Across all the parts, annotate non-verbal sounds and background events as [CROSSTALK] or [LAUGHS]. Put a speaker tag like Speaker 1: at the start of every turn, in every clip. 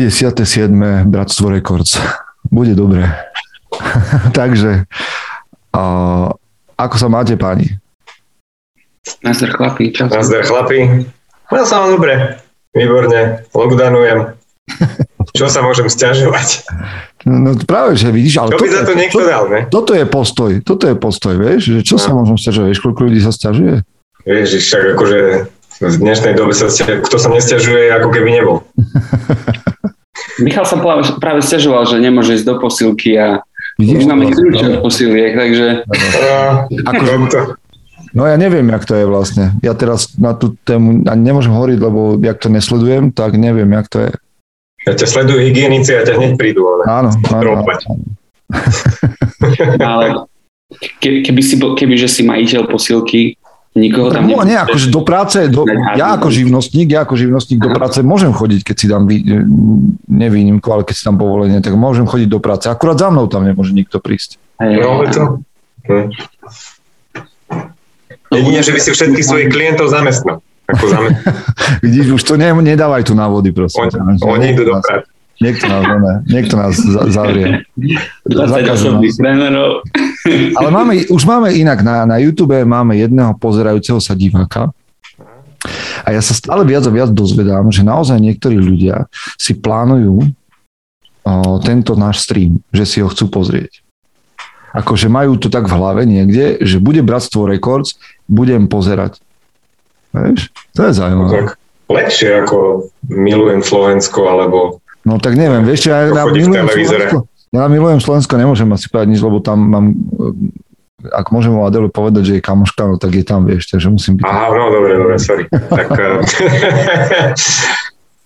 Speaker 1: 57. Bratstvo Records. Bude dobre. [LAUGHS] Takže, a, ako sa máte, páni?
Speaker 2: Nazdar chlapi, čau.
Speaker 3: Nazdar chlapi. No sa mám dobre, výborne, lockdownujem. [LAUGHS] Čo sa môžem stiažovať?
Speaker 1: No práve, že vidíš, ale...
Speaker 3: Čo by za to niekto to, dal, ne?
Speaker 1: Toto je postoj, toto je postoj, vieš, že čo no. sa môžem stiažovať, vieš, koľko ľudí sa stiažuje?
Speaker 3: Ježiš, však akože v dnešnej dobe sa kto sa nestiažuje, ako keby nebol. [LAUGHS]
Speaker 2: Michal sa práve, práve stiažoval, že nemôže ísť do posilky a Vidíš, už máme no, posiliek, takže...
Speaker 1: Ako, no ja neviem, jak to je vlastne. Ja teraz na tú tému ani nemôžem hovoriť, lebo jak to nesledujem, tak neviem, jak to je.
Speaker 3: Ja ťa sledujú hygienici a ťa hneď prídu. Ale...
Speaker 1: Áno, áno, áno. [LAUGHS]
Speaker 2: ale keby, si, keby že si majiteľ posilky, Nikoho tam
Speaker 1: no, nie, akože do práce, do, ja ako živnostník, ja ako živnostník do práce môžem chodiť, keď si dám nevýnimku, ale keď si tam povolenie, tak môžem chodiť do práce. Akurát za mnou tam nemôže nikto prísť.
Speaker 3: No, to... Hm. Jedine, že by si všetkých svojich klientov zamestnal. Ako [LAUGHS] zamestnal.
Speaker 1: Vidíš, už to ne, nedávaj tu návody, prosím.
Speaker 3: Oni, oni idú do práce.
Speaker 1: Niekto nás, ne, niekto nás zavrie.
Speaker 2: 20 osobných trénerov.
Speaker 1: Ale máme, už máme inak, na, na YouTube máme jedného pozerajúceho sa diváka, a ja sa stále viac a viac dozvedám, že naozaj niektorí ľudia si plánujú o, tento náš stream, že si ho chcú pozrieť. Akože majú to tak v hlave niekde, že bude Bratstvo Records, budem pozerať. Vieš? To je zaujímavé. No, tak
Speaker 3: lepšie ako milujem Slovensko, alebo
Speaker 1: No tak neviem, vieš, ja, ja, milujem Slovensko, ja milujem Slovensko, nemôžem asi povedať nič, lebo tam mám, ak môžem o Adelu povedať, že je kamoška, no tak je tam, vieš, takže musím byť...
Speaker 3: Aha, no dobre, dobre, sorry. tak uh,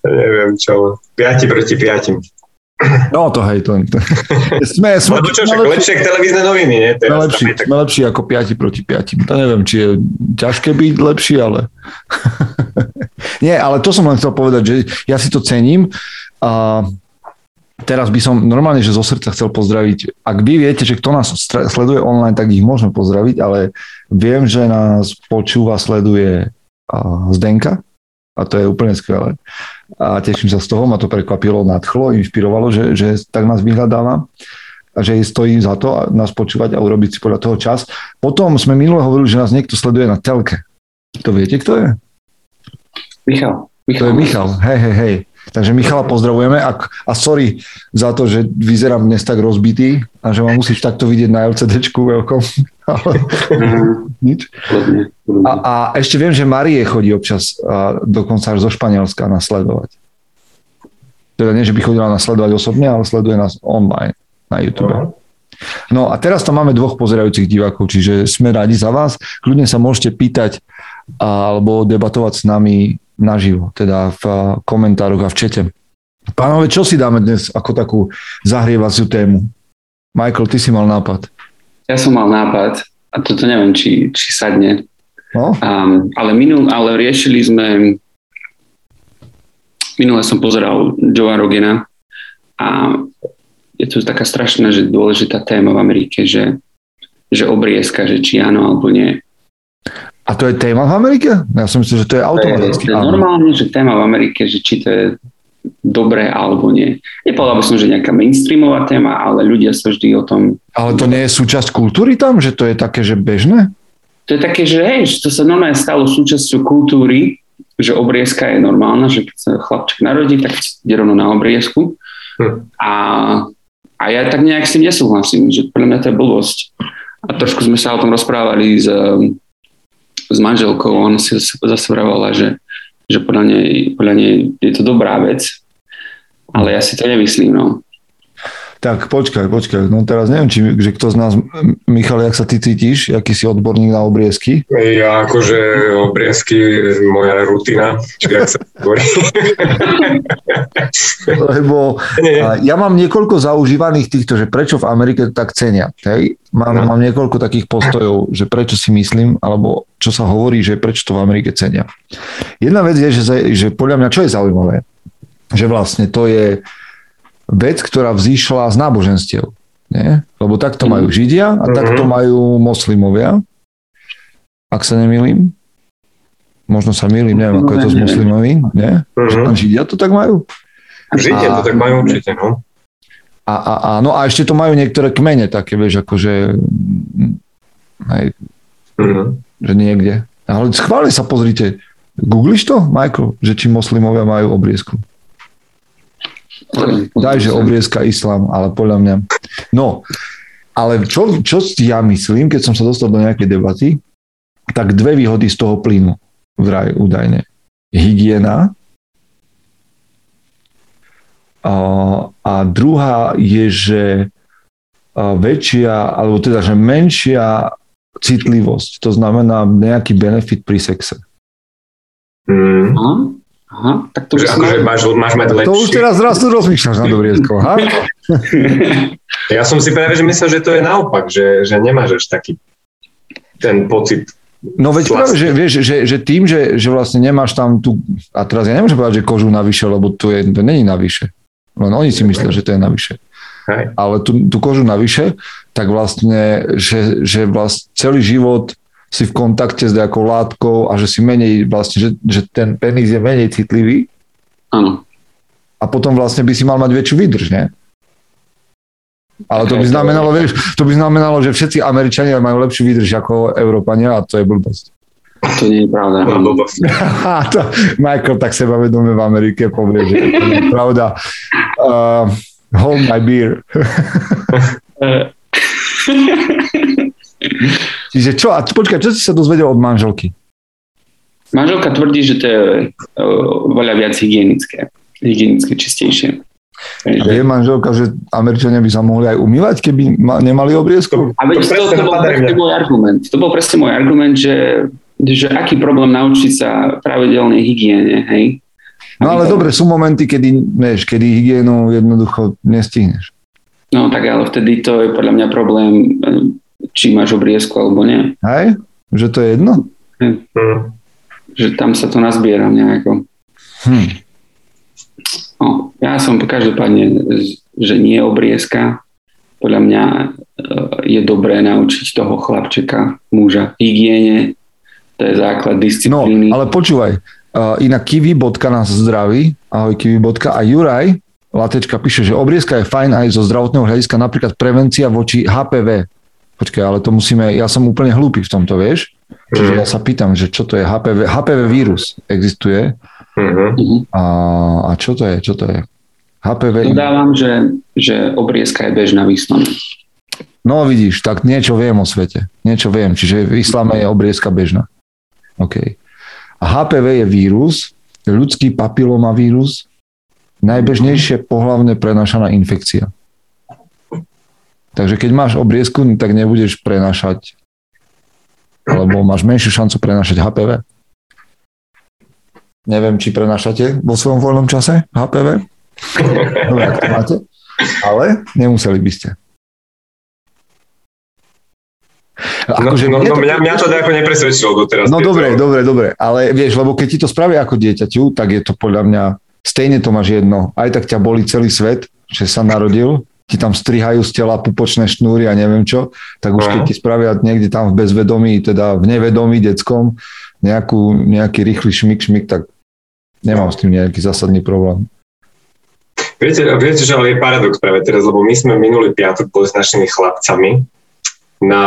Speaker 3: [LAUGHS] neviem čo, piati proti piatim.
Speaker 1: No to hej, to, to. Sme, [LAUGHS] sme,
Speaker 3: Lebo čo, však lepšie, lepšie televízne noviny, nie?
Speaker 1: Teraz sme lepší, tak... sme lepší ako piati proti piatim. To neviem, či je ťažké byť lepší, ale... [LAUGHS] Nie, ale to som len chcel povedať, že ja si to cením, a teraz by som normálne, že zo srdca chcel pozdraviť, ak vy viete, že kto nás sleduje online, tak ich môžeme pozdraviť, ale viem, že nás počúva, sleduje Zdenka a to je úplne skvelé. A teším sa z toho, ma to prekvapilo, nadchlo, inšpirovalo, že, že tak nás vyhľadáva a že stojí za to nás počúvať a urobiť si podľa toho čas. Potom sme minule hovorili, že nás niekto sleduje na telke. To viete, kto je?
Speaker 2: Michal.
Speaker 1: Michal. To je Michal, hej, hej, hej. Takže Michala pozdravujeme a, a sorry za to, že vyzerám dnes tak rozbitý a že ma musíš takto vidieť na LCDčku veľkom. [LAUGHS] Nič. A, a ešte viem, že Marie chodí občas a dokonca až zo Španielska nasledovať. Teda nie, že by chodila nasledovať osobne, ale sleduje nás online na YouTube. No a teraz tam máme dvoch pozerajúcich divákov, čiže sme radi za vás. Kľudne sa môžete pýtať alebo debatovať s nami naživo, teda v eh, komentároch a v čete. Pánové, čo si dáme dnes ako takú zahrievaciu tému? Michael, ty si mal nápad.
Speaker 2: Ja som mal nápad a toto neviem, či, či sadne. No? Um, ale, minul, ale riešili sme minule som pozeral Joe Rogena a je to taká strašná, že dôležitá téma v Amerike, že, že obriezka, že či áno alebo nie.
Speaker 1: A to je téma v Amerike? Ja som myslel, že to je automaticky.
Speaker 2: To je, to je normálne, že téma v Amerike, že či to je dobré alebo nie. Nepovedal by som, že nejaká mainstreamová téma, ale ľudia sa vždy o tom...
Speaker 1: Ale to nie je súčasť kultúry tam? Že to je také, že bežné?
Speaker 2: To je také, že hej, to sa normálne stalo súčasťou kultúry, že obriezka je normálna, že keď sa chlapček narodí, tak ide rovno na obriezku. Hm. A, a ja tak nejak si nesúhlasím, že pre mňa to je blbosť. A trošku sme sa o tom rozprávali s s manželkou, ona si zase vravala, že, že podľa, nej, podľa nej je to dobrá vec, ale ja si to nemyslím. No.
Speaker 1: Tak počkaj, počkaj, no teraz neviem, či, že kto z nás, Michal, jak sa ty cítiš, aký si odborník na obriezky?
Speaker 3: Ja akože obriezky, moja rutina, či jak sa. [LAUGHS]
Speaker 1: Lebo ja mám niekoľko zaužívaných týchto, že prečo v Amerike to tak cenia. Hej? Mám, no. mám niekoľko takých postojov, že prečo si myslím, alebo čo sa hovorí, že prečo to v Amerike cenia. Jedna vec je, že, že podľa mňa, čo je zaujímavé, že vlastne to je vec, ktorá vzýšla z náboženstiev. Nie? Lebo takto majú mhm. Židia a takto mhm. majú moslimovia. Ak sa nemýlim. Možno sa milím, neviem, ako je to s moslimami. Nie? Uh-huh. Židia to tak majú?
Speaker 3: Žite to tak majú určite, no.
Speaker 1: A, a, a, no a ešte to majú niektoré kmene také, vieš, akože aj, mm-hmm. že niekde. Ale schválne sa pozrite. Googliš to, Michael, že či moslimovia majú obriezku? Daj, že obriezka islám, ale podľa mňa. No, ale čo, čo ja myslím, keď som sa dostal do nejakej debaty, tak dve výhody z toho plynu vraj údajne. Hygiena a, a druhá je, že väčšia, alebo teda, že menšia citlivosť. To znamená nejaký benefit pri sexe.
Speaker 3: Mm. Aha, tak to že akože máš, máš mať lepší.
Speaker 1: To už teraz raz tu rozmýšľaš na Dobriesko, ha? [LAUGHS]
Speaker 3: ja som si práve že myslel, že to je naopak, že, že nemáš až taký ten pocit
Speaker 1: No veď práve, že, vieš, že, že tým, že, že vlastne nemáš tam tú, a teraz ja nemôžem povedať, že kožu navyše, lebo to, je, to není navyše. Len oni si myslia, že to je navyše. Hej. Ale tú, tú kožu navyše, tak vlastne, že, že vlastne celý život si v kontakte s nejakou látkou a že si menej vlastne, že, že ten penis je menej citlivý.
Speaker 2: Áno.
Speaker 1: A potom vlastne by si mal mať väčšiu výdrž, nie? Ale to by znamenalo, vieš, to by znamenalo, že všetci Američania majú lepšiu výdrž ako Európania a to je blbosť.
Speaker 2: To nie je pravda.
Speaker 1: To, [LAUGHS] Michael tak sebavedome v Amerike povie, že to nie je pravda. Uh, hold my beer. [LAUGHS] [LAUGHS] Čiže čo, a počkaj, čo si sa dozvedel od manželky?
Speaker 2: Manželka tvrdí, že to je uh, viac hygienické, hygienické, čistejšie.
Speaker 1: A je manželka, že Američania by sa mohli aj umývať, keby ma, nemali obriezku?
Speaker 2: A veď to, to, to, bol presne môj argument. To bol presne môj argument, že, že aký problém naučiť sa pravidelnej hygiene, hej?
Speaker 1: No ale dobre, sú momenty, kedy, vieš, kedy hygienu jednoducho nestihneš.
Speaker 2: No tak ale vtedy to je podľa mňa problém, či máš obriezku alebo nie.
Speaker 1: Hej? Že to je jedno?
Speaker 2: Hm. Že tam sa to nazbiera nejako. Hm. No, ja som každopádne, že nie obriezka. Podľa mňa e, je dobré naučiť toho chlapčeka, muža, hygiene. To je základ disciplíny.
Speaker 1: No, ale počúvaj. Uh, inak Kiwi nás zdraví. Ahoj Kiwi A Juraj Latečka píše, že obriezka je fajn aj zo zdravotného hľadiska, napríklad prevencia voči HPV. Počkaj, ale to musíme, ja som úplne hlúpy v tomto, vieš? Čiže ja sa pýtam, že čo to je HPV. HPV vírus existuje Uh-huh. A, a čo to je? Čo to je? HPV...
Speaker 2: Dodávam, že, že obriezka je bežná v islame.
Speaker 1: No vidíš, tak niečo viem o svete. Niečo viem. Čiže v islame je obriezka bežná. OK. A HPV je vírus, ľudský papilomavírus, najbežnejšie pohlavne prenašaná infekcia. Takže keď máš obriezku, tak nebudeš prenašať alebo máš menšiu šancu prenašať HPV. Neviem, či prenašate vo svojom voľnom čase HPV. No, jak to máte. Ale nemuseli by ste.
Speaker 3: No, akože no, no, no, mňa, mňa to nejako nepresvedčilo doteraz.
Speaker 1: No dobre, dobre, dobre, ale vieš, lebo keď ti to spravia ako dieťaťu, tak je to podľa mňa, stejne to máš jedno. Aj tak ťa boli celý svet, že sa narodil, ti tam strihajú z tela pupočné šnúry a neviem čo, tak už keď ti spravia niekde tam v bezvedomí, teda v nevedomí detskom, nejakú, nejaký rýchly šmik, šmik, tak nemám s tým nejaký zásadný problém.
Speaker 3: Viete, viete, že ale je paradox práve teraz, lebo my sme minulý piatok boli s našimi chlapcami na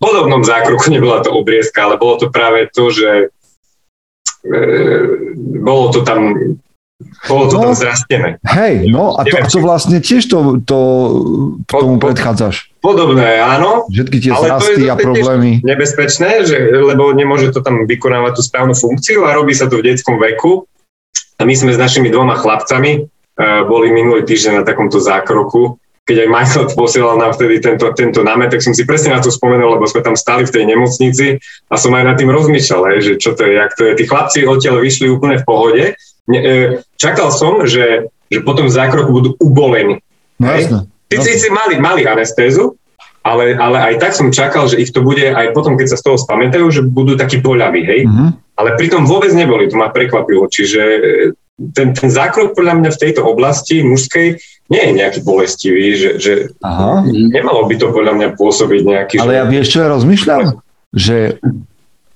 Speaker 3: podobnom zákroku, nebola to obriezka, ale bolo to práve to, že e, bolo to tam bolo to no, tam zrastené.
Speaker 1: Hej, no a to, to vlastne tiež to, to tomu predchádzaš.
Speaker 3: Podobné, áno.
Speaker 1: Všetky tie zrasty a problémy.
Speaker 3: Nebezpečné, že, lebo nemôže to tam vykonávať tú správnu funkciu a robí sa to v detskom veku a my sme s našimi dvoma chlapcami uh, boli minulý týždeň na takomto zákroku, keď aj Michael posielal nám vtedy tento, tento námet, tak som si presne na to spomenul, lebo sme tam stali v tej nemocnici a som aj nad tým rozmýšľal, že čo to je, jak to je. Tí chlapci odtiaľ vyšli úplne v pohode. E, čakal som, že, že potom zákroku budú ubolení.
Speaker 1: No.
Speaker 3: Tí si mali, mali anestézu, ale, ale aj tak som čakal, že ich to bude aj potom, keď sa z toho spamätajú, že budú takí boľaví, hej. Mm-hmm. Ale pritom vôbec neboli, to ma prekvapilo. Čiže e, ten, ten zákrok podľa mňa v tejto oblasti mužskej nie je nejaký bolestivý, že, že Aha. nemalo by to podľa mňa pôsobiť nejaký...
Speaker 1: Ale že... ja vieš, čo ja rozmýšľam? Že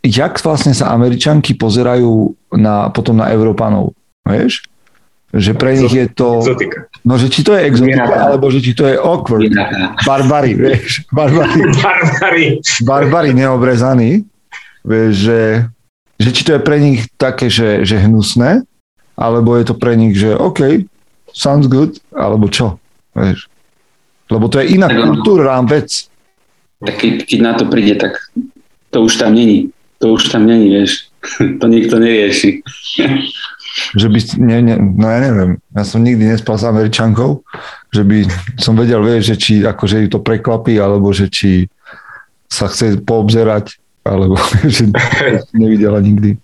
Speaker 1: jak vlastne sa Američanky pozerajú na, potom na Európanov, vieš? Že pre nich je to...
Speaker 3: Exotika.
Speaker 1: No, že či to je exotika, alebo že či to je awkward.
Speaker 2: Zvieratá.
Speaker 1: Barbary, vieš. Barbary, [LAUGHS]
Speaker 3: Barbary.
Speaker 1: barbary neobrezaní. Vieš, že, že či to je pre nich také, že, že hnusné, alebo je to pre nich, že OK, sounds good, alebo čo. Vieš. Lebo to je iná kultúra vec.
Speaker 2: Tak keď, keď na to príde, tak to už tam není. To už tam není, vieš. [LAUGHS] To nikto nerieši.
Speaker 1: Že by, ne, ne, no ja neviem, ja som nikdy nespal s Američankou, že by som vedel, vieš, že či akože ju to prekvapí, alebo že či sa chce poobzerať, alebo [LAUGHS] že [LAUGHS] nevidela nikdy.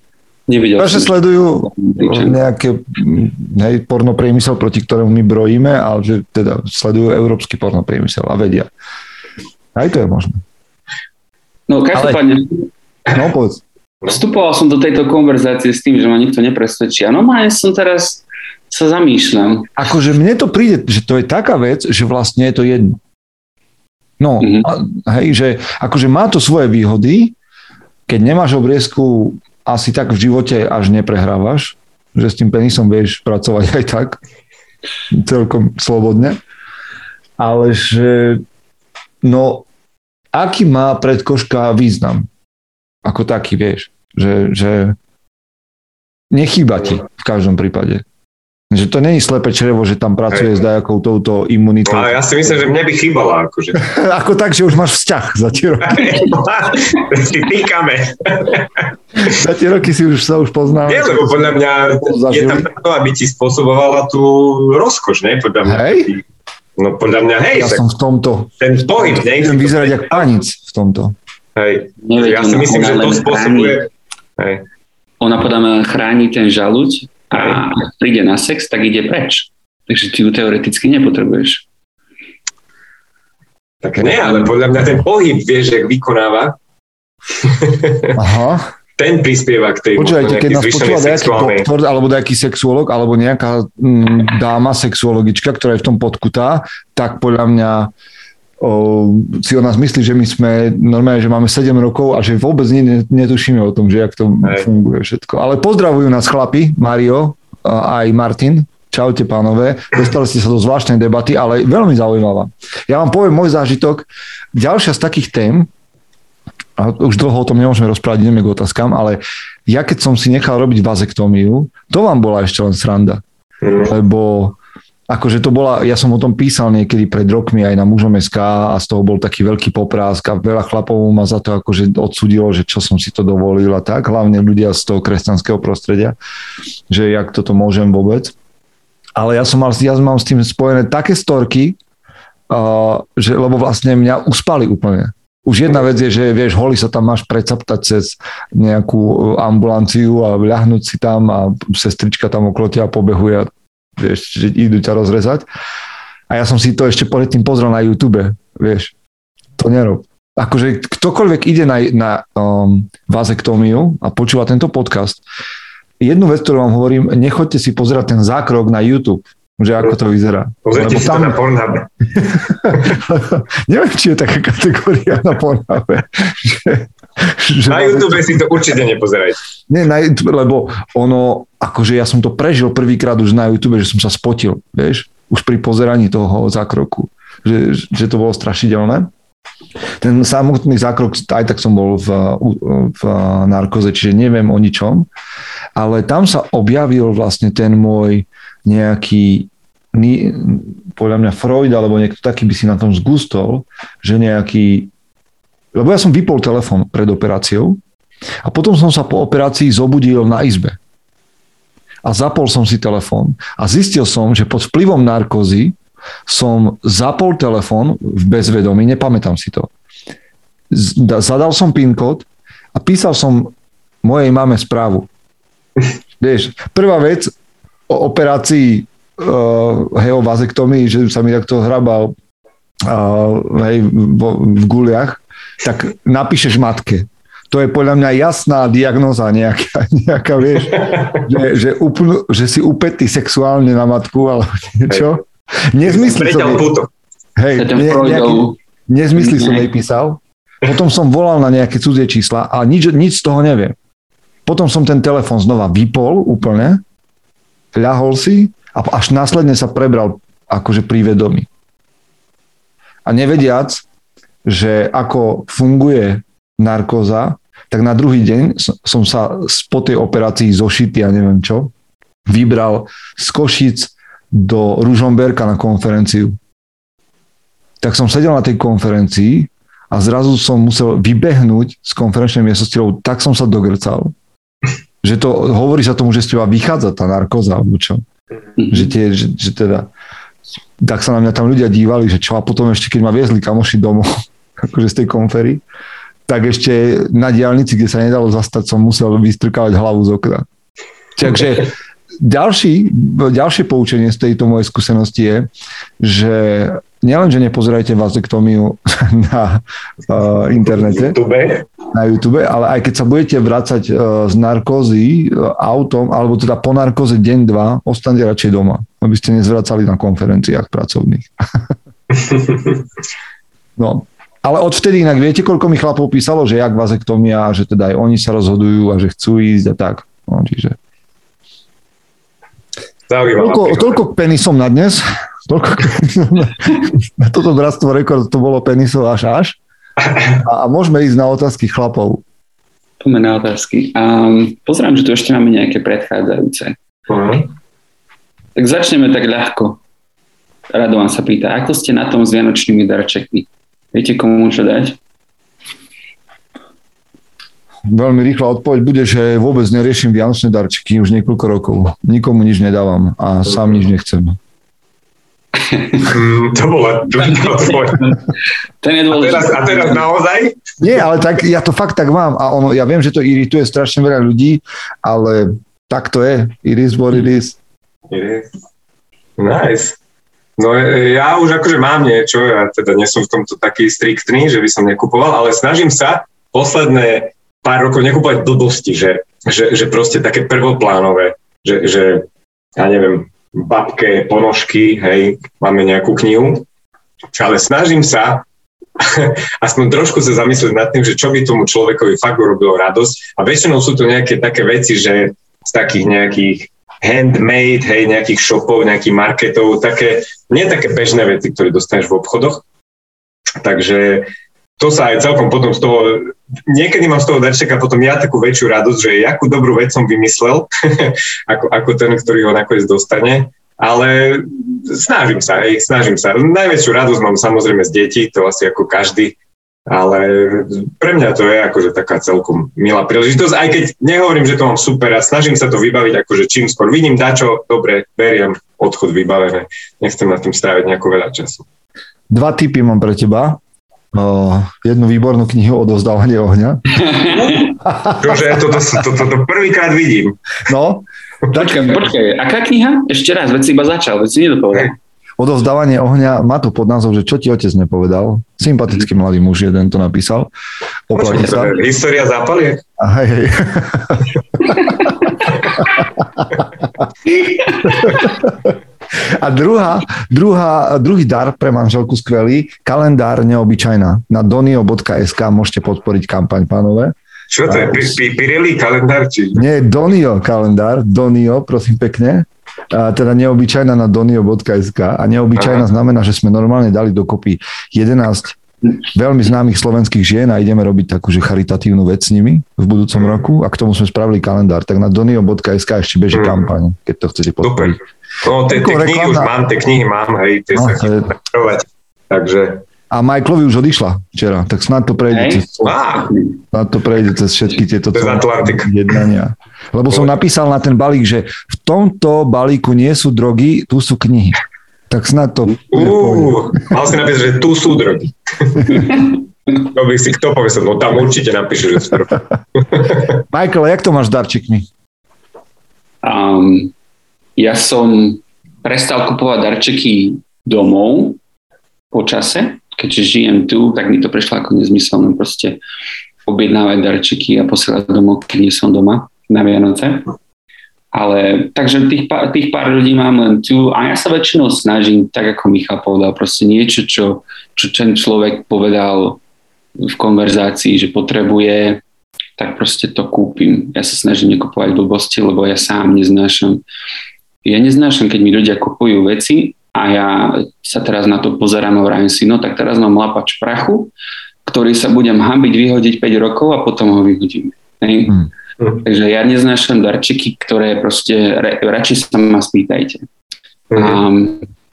Speaker 2: Nevidel som.
Speaker 1: sledujú nejaké mm, hej, pornopriemysel, proti ktorému my brojíme, ale že teda sledujú európsky pornopriemysel a vedia. Aj to je možné.
Speaker 2: No každopádne,
Speaker 1: No povedz.
Speaker 2: Vstupoval som do tejto konverzácie s tým, že ma nikto nepresvedčí. A normálne som teraz sa zamýšľam.
Speaker 1: Akože mne to príde, že to je taká vec, že vlastne je to jedno. No,
Speaker 2: Mhm.
Speaker 1: a, hej, že akože má to svoje výhody, keď nemáš obriezku, asi tak v živote až neprehrávaš, že s tým penisom vieš pracovať aj tak, celkom slobodne. Ale že, no, aký má predkoška význam? Ako taký, vieš, že, že nechýba ti v každom prípade. Že to není slepé črevo, že tam pracuje s dajakou touto imunitou.
Speaker 3: No, ja si myslím, že mne by chýbala. Akože. [LAUGHS]
Speaker 1: Ako tak, že už máš vzťah za tie roky. [LAUGHS]
Speaker 3: si týkame.
Speaker 1: Za tie roky si už sa už poznáme.
Speaker 3: Nie, lebo podľa mňa je tam to, aby ti spôsobovala tú rozkoš, ne? Podľa mňa.
Speaker 1: Hej?
Speaker 3: No podľa mňa, hej,
Speaker 1: Ja
Speaker 3: tak
Speaker 1: som v tomto.
Speaker 3: ten pohyb, ne?
Speaker 1: Idem vyzerať jak panic v tomto.
Speaker 3: Hej.
Speaker 2: Neveď,
Speaker 3: Ja si
Speaker 2: ona-
Speaker 3: myslím, že to spôsobuje... Hej.
Speaker 2: Ona podľa mňa chráni ten žaluď a ak príde na sex, tak ide preč. Takže ty ju teoreticky nepotrebuješ.
Speaker 3: Tak nie, ale podľa mňa ten pohyb, vieš, jak vykonáva, [LAUGHS]
Speaker 1: Aha.
Speaker 3: ten prispieva k tej
Speaker 1: Počúvajte, keď nás počúva nejaký doktor alebo nejaký sexuolog alebo nejaká mm, dáma sexuologička, ktorá je v tom podkutá, tak podľa mňa o, si o nás myslí, že my sme normálne, že máme 7 rokov a že vôbec ne, netušíme o tom, že jak to
Speaker 3: Hej.
Speaker 1: funguje všetko. Ale pozdravujú nás chlapi, Mario a aj Martin. Čaute pánové, dostali ste sa do zvláštnej debaty, ale veľmi zaujímavá. Ja vám poviem môj zážitok. Ďalšia z takých tém, a už dlho o tom nemôžeme rozprávať, ideme k otázkam, ale ja keď som si nechal robiť vazektómiu, to vám bola ešte len sranda.
Speaker 3: Mhm.
Speaker 1: Lebo akože to bola, ja som o tom písal niekedy pred rokmi aj na mužom SK a z toho bol taký veľký poprásk a veľa chlapov ma za to akože odsudilo, že čo som si to dovolil a tak, hlavne ľudia z toho kresťanského prostredia, že jak toto môžem vôbec. Ale ja som mal, ja mám s tým spojené také storky, že, lebo vlastne mňa uspali úplne. Už jedna vec je, že vieš, holi sa tam máš precaptať cez nejakú ambulanciu a ľahnúť si tam a sestrička tam okolo teba pobehuje a vieš, že idú ťa rozrezať. A ja som si to ešte predtým pozrel na YouTube, vieš. To nerob. Akože ktokoľvek ide na, na um, vazektómiu a počúva tento podcast, jednu vec, ktorú vám hovorím, nechoďte si pozerať ten zákrok na YouTube, že ako to vyzerá.
Speaker 3: Pozrite
Speaker 1: Lebo
Speaker 3: si to na Pornhube. [LAUGHS]
Speaker 1: Neviem, či je taká kategória na Pornhube. Že, že
Speaker 3: Na YouTube si to určite nepozerajte.
Speaker 1: Nie, na, YouTube, lebo ono, akože ja som to prežil prvýkrát už na YouTube, že som sa spotil, vieš, už pri pozeraní toho zákroku, že, že to bolo strašidelné. Ten samotný zákrok, aj tak som bol v, v narkoze, čiže neviem o ničom, ale tam sa objavil vlastne ten môj nejaký, podľa mňa Freud alebo niekto taký by si na tom zgustol, že nejaký, lebo ja som vypol telefón pred operáciou a potom som sa po operácii zobudil na izbe. A zapol som si telefón a zistil som, že pod vplyvom narkozy som zapol telefón v bezvedomí, nepamätám si to. Zadal som PIN kód a písal som mojej mame správu. [LAUGHS] Vieš, prvá vec o operácii uh, hej, o vazektomii, že sa mi takto hrabal uh, hej, vo, v guliach, tak napíšeš matke. To je podľa mňa jasná diagnoza nejaká, [LAUGHS] nejaká vieš, že, že, úplnú, že si upätý sexuálne na matku alebo [LAUGHS] niečo. Nezmysly som, jej- hej, ne, nejaký, nezmysly som
Speaker 2: Mhm.
Speaker 1: jej písal. Potom som volal na nejaké cudzie čísla a nič, nič z toho neviem. Potom som ten telefon znova vypol úplne, ľahol si a až následne sa prebral akože pri vedomí. A nevediac, že ako funguje narkóza, tak na druhý deň som sa po tej operácii zošitý a neviem čo, vybral z Košic do Ružomberka na konferenciu. Tak som sedel na tej konferencii a zrazu som musel vybehnúť z konferenčnej miestnosti, tak som sa dogrcal, že to, hovorí sa tomu, že z teba vychádza tá narkóza, alebo čo. Že, tie, že, že teda, tak sa na mňa tam ľudia dívali, že čo a potom ešte, keď ma viezli kamoši domov, [LAUGHS] akože z tej konfery, tak ešte na diálnici, kde sa nedalo zastať, som musel vystrkávať hlavu z okna. Takže [LAUGHS] ďalší, ďalšie poučenie z tejto mojej skúsenosti je, že nielen, že nepozerajte vazektomiu [LAUGHS] na uh, internete,
Speaker 3: YouTube.
Speaker 1: na YouTube, ale aj keď sa budete vrácať uh, z narkózy uh, autom, alebo teda po narkóze deň, dva, ostaňte radšej doma, aby ste nezvracali na konferenciách pracovných. [LAUGHS] no, ale odvtedy inak viete, koľko mi chlapov písalo, že jak vazektomia, že teda aj oni sa rozhodujú a že chcú ísť a tak. No, čiže Toľko, toľko penisom na dnes. Toľko [LAUGHS] na, toto bratstvo rekord to bolo penisov až až. A, a môžeme ísť na otázky chlapov.
Speaker 2: Poďme na otázky. Um, pozerám, že tu ešte máme nejaké predchádzajúce. Uh-huh. Tak začneme tak ľahko. Radovan sa pýta, ako ste na tom s vianočnými darčekmi? Viete, komu čo dať?
Speaker 1: Veľmi rýchla odpoveď bude, že vôbec neriešim vianočné darčeky už niekoľko rokov. Nikomu nič nedávam a sám nič nechcem.
Speaker 3: To bola odpoveď.
Speaker 2: Ten je
Speaker 3: a, teraz, a teraz naozaj?
Speaker 1: Nie, ale tak ja to fakt tak mám a ono, ja viem, že to irituje strašne veľa ľudí, ale tak to je. It is what it is.
Speaker 3: It is. Nice. No ja už akože mám niečo, ja teda nie som v tomto taký striktný, že by som nekupoval, ale snažím sa posledné pár rokov nekúpať blbosti, že, že, že proste také prvoplánové, že, že ja neviem, babke, ponožky, hej, máme nejakú knihu, ale snažím sa [LAUGHS] aspoň trošku sa zamyslieť nad tým, že čo by tomu človekovi fakt urobilo radosť. A väčšinou sú to nejaké také veci, že z takých nejakých handmade, hej, nejakých shopov, nejakých marketov, také, nie také bežné veci, ktoré dostaneš v obchodoch. Takže to sa aj celkom potom z toho, niekedy mám z toho darčeka potom ja takú väčšiu radosť, že jakú dobrú vec som vymyslel, [LAUGHS] ako, ako ten, ktorý ho nakoniec dostane. Ale snažím sa, aj, snažím sa. Najväčšiu radosť mám samozrejme z detí, to asi ako každý, ale pre mňa to je akože taká celkom milá príležitosť, aj keď nehovorím, že to mám super a snažím sa to vybaviť akože čím skôr. Vidím dačo, dobre, beriem, odchod vybavené. Nechcem na tým stráviť nejako veľa času.
Speaker 1: Dva typy mám pre teba jednu výbornú knihu o dozdávanie ohňa.
Speaker 3: Čože, toto, toto, toto prvýkrát vidím.
Speaker 1: No.
Speaker 2: Počkaj, počkaj, aká kniha? Ešte raz, veď si iba začal, veď si nedopovedal.
Speaker 1: Odovzdávanie ohňa má to pod názov, že čo ti otec nepovedal. Sympatický mladý muž jeden to napísal.
Speaker 3: Oplatí sa. História zápaliek?
Speaker 1: Hej, hej. [LAUGHS] A druhá, druhá, druhý dar pre manželku skvelý, kalendár neobyčajná. Na donio.sk môžete podporiť kampaň, pánové.
Speaker 3: Čo to je? Pirelli kalendár? Či...
Speaker 1: Nie, Donio kalendár. Donio, prosím pekne. A teda neobyčajná na donio.sk. A neobyčajná Aha. znamená, že sme normálne dali dokopy 11 veľmi známych slovenských žien a ideme robiť takú, že charitatívnu vec s nimi v budúcom mm. roku a k tomu sme spravili kalendár. Tak na donio.sk ešte beží mm. kampaň, keď to chcete podporiť.
Speaker 3: No, tie, tie knihy už mám, tie knihy mám, hej, tie no, sa je... takže...
Speaker 1: A Michaelovi už odišla včera, tak snad to prejde hey. cez, snad to prejde cez všetky tieto jednania. Lebo som napísal na ten balík, že v tomto balíku nie sú drogy, tu sú knihy. Tak snad to...
Speaker 3: Uh, mal si napísať, že tu sú drogy. [LAUGHS] to by si kto povedal, no tam určite napíše, že sú drogy. [LAUGHS]
Speaker 1: Michael, jak to máš s darčekmi?
Speaker 2: Um, ja som prestal kupovať darčeky domov po čase, keďže žijem tu, tak mi to prešlo ako nezmyselné proste objednávať darčeky a posielať domov, keď nie som doma na Vianoce. Ale takže tých, pár, tých pár ľudí mám len tu a ja sa väčšinou snažím, tak ako Michal povedal, proste niečo, čo, čo ten človek povedal v konverzácii, že potrebuje, tak proste to kúpim. Ja sa snažím nekupovať blbosti, lebo ja sám neznášam ja neznášam, keď mi ľudia kupujú veci a ja sa teraz na to pozerám a vravím si, no tak teraz mám lapač prachu, ktorý sa budem hambiť vyhodiť 5 rokov a potom ho vyhodím. Hej? Mm. Takže ja neznášam darčeky, ktoré proste, radšej sa ma spýtajte. Mm. Um,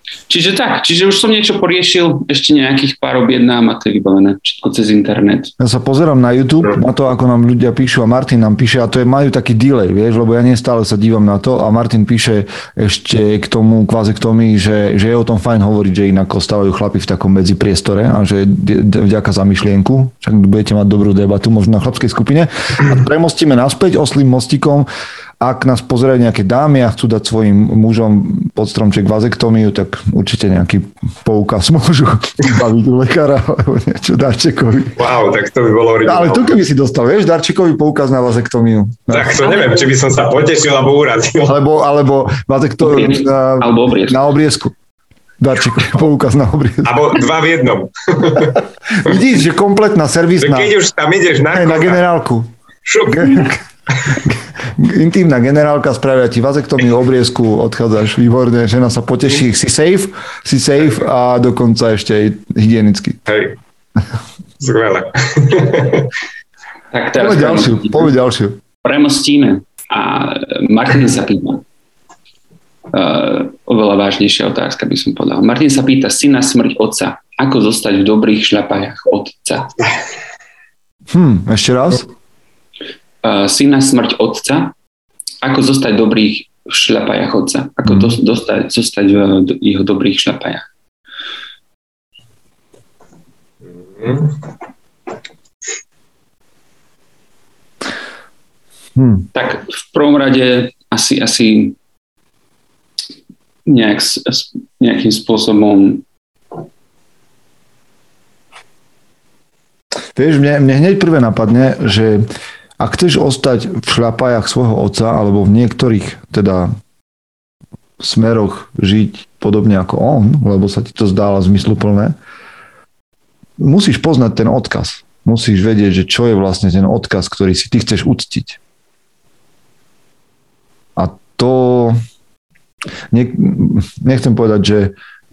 Speaker 2: Čiže tak, čiže už som niečo poriešil, ešte nejakých pár objednám a to je vybavené všetko cez internet.
Speaker 1: Ja sa pozerám na YouTube, na to, ako nám ľudia píšu a Martin nám píše, a to je, majú taký delay, vieš, lebo ja nestále sa dívam na to a Martin píše ešte k tomu kvazektomii, že, že je o tom fajn hovoriť, že inak ostávajú chlapi v takom medzi priestore a že vďaka za myšlienku, však budete mať dobrú debatu možno na chlapskej skupine. A premostíme naspäť oslým mostikom ak nás pozerajú nejaké dámy a chcú dať svojim mužom pod stromček vazektomiu, tak určite nejaký poukaz môžu [LAUGHS] baviť u lekára alebo niečo darčekovi.
Speaker 3: Wow, tak to by bolo originál.
Speaker 1: Ale tu keby si dostal, vieš, darčekový poukaz na vazektomiu.
Speaker 3: Tak to neviem, či by som sa potešil alebo urazil.
Speaker 1: Alebo, alebo vazektomiu na, alebo obriezku. na obriezku. Darčekový [LAUGHS] poukaz na obriezku.
Speaker 3: Alebo dva v jednom. [LAUGHS]
Speaker 1: Vidíš, že kompletná servisná.
Speaker 3: Keď už tam ideš na,
Speaker 1: na generálku. Šup. [LAUGHS] Intímna generálka spravia ti vazektomiu, obriezku, odchádzaš výborne, žena sa poteší, si safe, si safe a dokonca ešte aj hygienicky.
Speaker 3: Hej, skvelé. [LAUGHS]
Speaker 2: tak teraz
Speaker 1: povedz ďalšiu, povedz ďalšiu.
Speaker 2: Premostíme a Martin sa pýta. Uh, oveľa vážnejšia otázka by som povedal. Martin sa pýta, syna smrť otca. Ako zostať v dobrých šľapajach otca?
Speaker 1: Hm, ešte raz?
Speaker 2: Syna smrť otca, ako zostať dobrých v šľapajach otca, ako mm. dostať, zostať v jeho dobrých šľapajach. Mm. Hmm. Tak v prvom rade asi, asi nejak, nejakým spôsobom
Speaker 1: Vieš, mne, mne hneď prvé napadne, že ak chceš ostať v šľapajach svojho otca alebo v niektorých teda smeroch žiť podobne ako on, lebo sa ti to zdála zmysluplné, musíš poznať ten odkaz. Musíš vedieť, že čo je vlastne ten odkaz, ktorý si ty chceš uctiť. A to nechcem povedať, že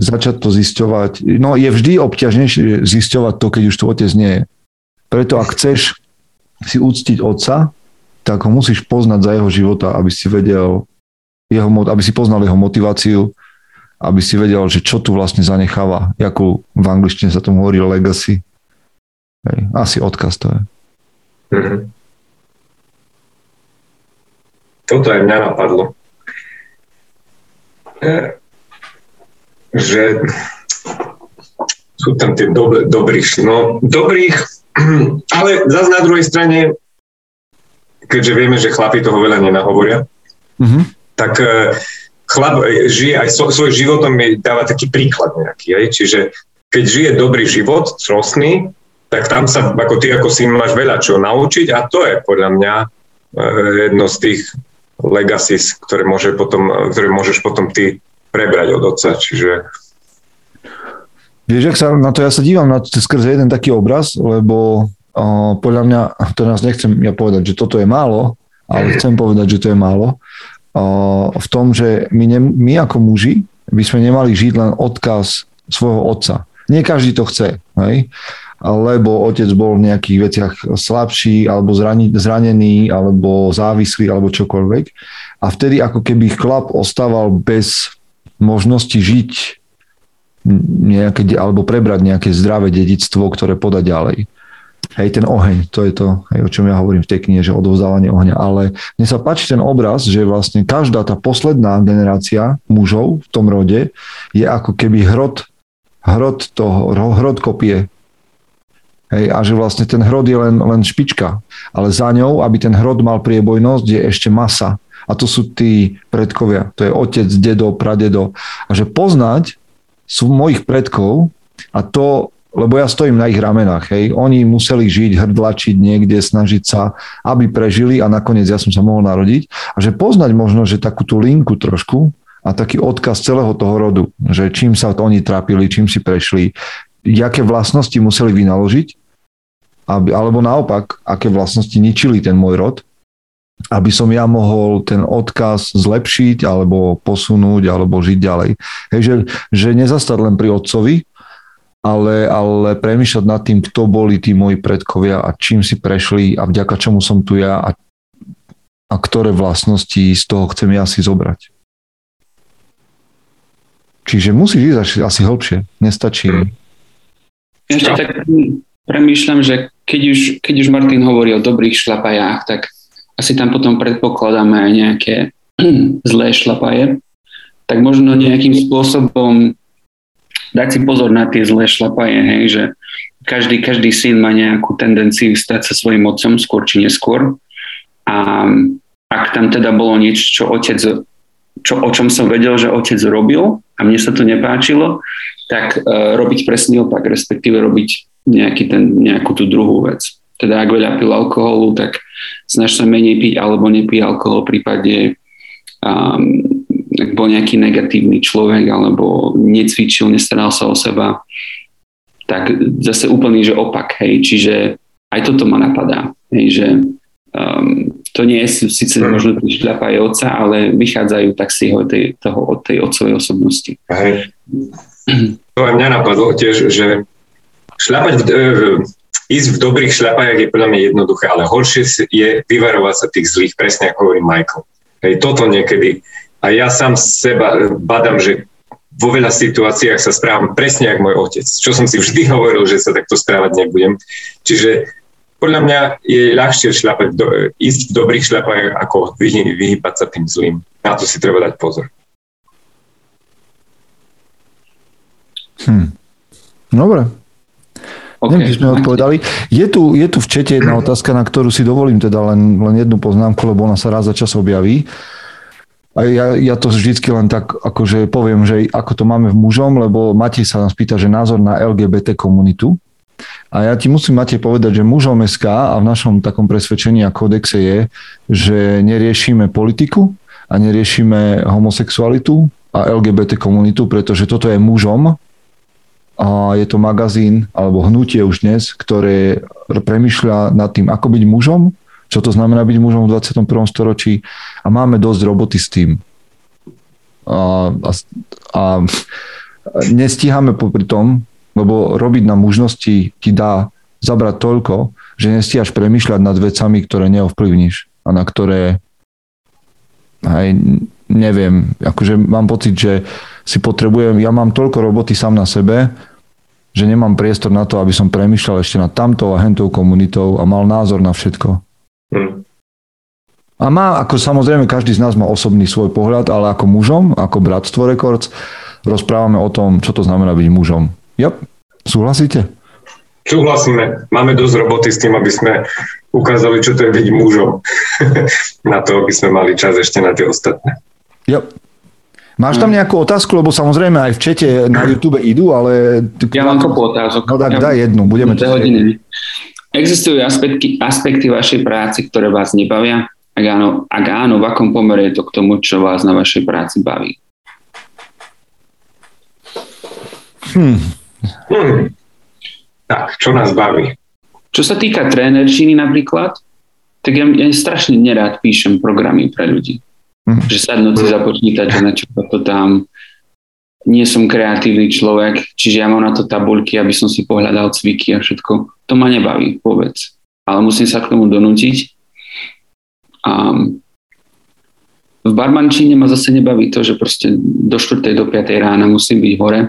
Speaker 1: začať to zisťovať, no je vždy obťažnejšie zisťovať to, keď už to otec nie je. Preto ak chceš si úctiť otca, tak ho musíš poznať za jeho života, aby si vedel, jeho, aby si poznal jeho motiváciu, aby si vedel, že čo tu vlastne zanecháva, ako v angličtine sa tomu hovorí legacy. Hej, asi odkaz to je. Mm-hmm.
Speaker 3: Toto aj mňa napadlo. E, že sú tam tie dob- dobrých, no dobrých [CLEARS THROAT] Ale zase na druhej strane, keďže vieme, že chlapi toho veľa nenahovoria, mm-hmm. tak e, chlap e, žije aj svoj životom mi dáva taký príklad nejaký. Aj? Čiže keď žije dobrý život, crosný, tak tam sa, ako ty ako syn, máš veľa čo naučiť a to je podľa mňa e, jedno z tých legacies, ktoré, môže potom, ktoré môžeš potom ty prebrať od otca. Čiže
Speaker 1: Vieš, ak sa na to, ja sa dívam na to skrze jeden taký obraz, lebo uh, podľa mňa, teraz nechcem ja povedať, že toto je málo, ale chcem povedať, že to je málo, uh, v tom, že my, ne, my ako muži by sme nemali žiť len odkaz svojho otca. Nie každý to chce, hej? lebo otec bol v nejakých veciach slabší, alebo zranený, alebo závislý, alebo čokoľvek. A vtedy ako keby chlap ostával bez možnosti žiť nejaké, alebo prebrať nejaké zdravé dedictvo, ktoré poda ďalej. Hej, ten oheň, to je to, hej, o čom ja hovorím v tej knihe, že odovzdávanie ohňa. Ale mne sa páči ten obraz, že vlastne každá tá posledná generácia mužov v tom rode je ako keby hrot, hrot toho, hrot kopie. Hej, a že vlastne ten hrod je len, len špička, ale za ňou, aby ten hrod mal priebojnosť, je ešte masa. A to sú tí predkovia. To je otec, dedo, pradedo. A že poznať sú mojich predkov a to, lebo ja stojím na ich ramenách, hej, oni museli žiť, hrdlačiť niekde, snažiť sa, aby prežili a nakoniec ja som sa mohol narodiť. A že poznať možno, že takú tú linku trošku a taký odkaz celého toho rodu, že čím sa to oni trápili, čím si prešli, aké vlastnosti museli vynaložiť, aby, alebo naopak, aké vlastnosti ničili ten môj rod, aby som ja mohol ten odkaz zlepšiť alebo posunúť alebo žiť ďalej. Hej, že, že nezastať len pri otcovi, ale, ale premýšľať nad tým, kto boli tí moji predkovia a čím si prešli a vďaka čomu som tu ja a, a ktoré vlastnosti z toho chcem ja si zobrať. Čiže musíš ísť asi, asi hlbšie, nestačí.
Speaker 2: Ešte tak premýšľam, že keď už, keď už Martin hovorí o dobrých šlapajách, tak asi tam potom predpokladáme aj nejaké [CLEARS THROAT] zlé šlapaje, tak možno nejakým spôsobom dať si pozor na tie zlé šlapaje, hej, že každý, každý syn má nejakú tendenciu stať sa svojim otcom skôr či neskôr a ak tam teda bolo niečo, čo otec, čo, o čom som vedel, že otec robil a mne sa to nepáčilo, tak uh, robiť presný opak, respektíve robiť nejaký ten, nejakú tú druhú vec. Teda ak veľa pil alkoholu, tak snaž sa menej piť alebo nepí alkohol v prípade um, ak bol nejaký negatívny človek alebo necvičil, nestaral sa o seba, tak zase úplný, že opak, hej, čiže aj toto ma napadá, hej, že um, to nie je síce mm. možno šľapa aj otca, ale vychádzajú tak si ho tej, toho, od tej otcovej osobnosti.
Speaker 3: Hej. To aj mňa napadlo tiež, že šľapať v, ísť v dobrých šľapajach je podľa mňa jednoduché, ale horšie je vyvarovať sa tých zlých, presne ako hovorí Michael. Hej, toto niekedy. A ja sám seba badám, že vo veľa situáciách sa správam presne ako môj otec, čo som si vždy hovoril, že sa takto správať nebudem. Čiže podľa mňa je ľahšie šľapať, do, ísť v dobrých šľapajach, ako vy, vyhýbať sa tým zlým. Na to si treba dať pozor.
Speaker 1: Hm. Dobre, Okay. Neviem, sme odpovedali. Je tu, je tu v čete jedna otázka, na ktorú si dovolím teda len, len jednu poznámku, lebo ona sa raz za čas objaví. A ja, ja to vždycky len tak akože poviem, že ako to máme v mužom, lebo Matej sa nás pýta, že názor na LGBT komunitu. A ja ti musím, Matej, povedať, že mužom SK a v našom takom presvedčení a kódexe je, že neriešime politiku a neriešime homosexualitu a LGBT komunitu, pretože toto je mužom a je to magazín alebo hnutie už dnes, ktoré premyšľa nad tým, ako byť mužom, čo to znamená byť mužom v 21. storočí a máme dosť roboty s tým. A, a, a nestíhame popri tom, lebo robiť na mužnosti ti dá zabrať toľko, že nestíhaš premyšľať nad vecami, ktoré neovplyvníš a na ktoré aj neviem, akože mám pocit, že si potrebujem, ja mám toľko roboty sám na sebe, že nemám priestor na to, aby som premyšľal ešte nad tamtou a hentou komunitou a mal názor na všetko. Hmm. A má, ako samozrejme, každý z nás má osobný svoj pohľad, ale ako mužom, ako Bratstvo Records, rozprávame o tom, čo to znamená byť mužom. Ja, súhlasíte?
Speaker 3: Súhlasíme. Máme dosť roboty s tým, aby sme ukázali, čo to je byť mužom. [LAUGHS] na to, aby sme mali čas ešte na tie ostatné.
Speaker 1: Yep. Máš tam hmm. nejakú otázku, lebo samozrejme aj v čete na YouTube idú, ale...
Speaker 2: Ja mám kopu otázok.
Speaker 1: No tak ja daj jednu, budeme to
Speaker 2: hodiny. Existujú aspekty, aspekty vašej práci, ktoré vás nebavia? Ak áno, ak áno, v akom pomere je to k tomu, čo vás na vašej práci baví?
Speaker 3: Hmm. Hmm. Tak, čo nás baví?
Speaker 2: Čo sa týka trénerčiny napríklad, tak ja, ja strašne nerád píšem programy pre ľudí. Mm. Že sadnúť si za počítač a načúpať to tam. Nie som kreatívny človek, čiže ja mám na to tabuľky, aby som si pohľadal cviky a všetko. To ma nebaví vôbec. Ale musím sa k tomu donútiť. A v barmančine ma zase nebaví to, že proste do 4. do 5. rána musím byť hore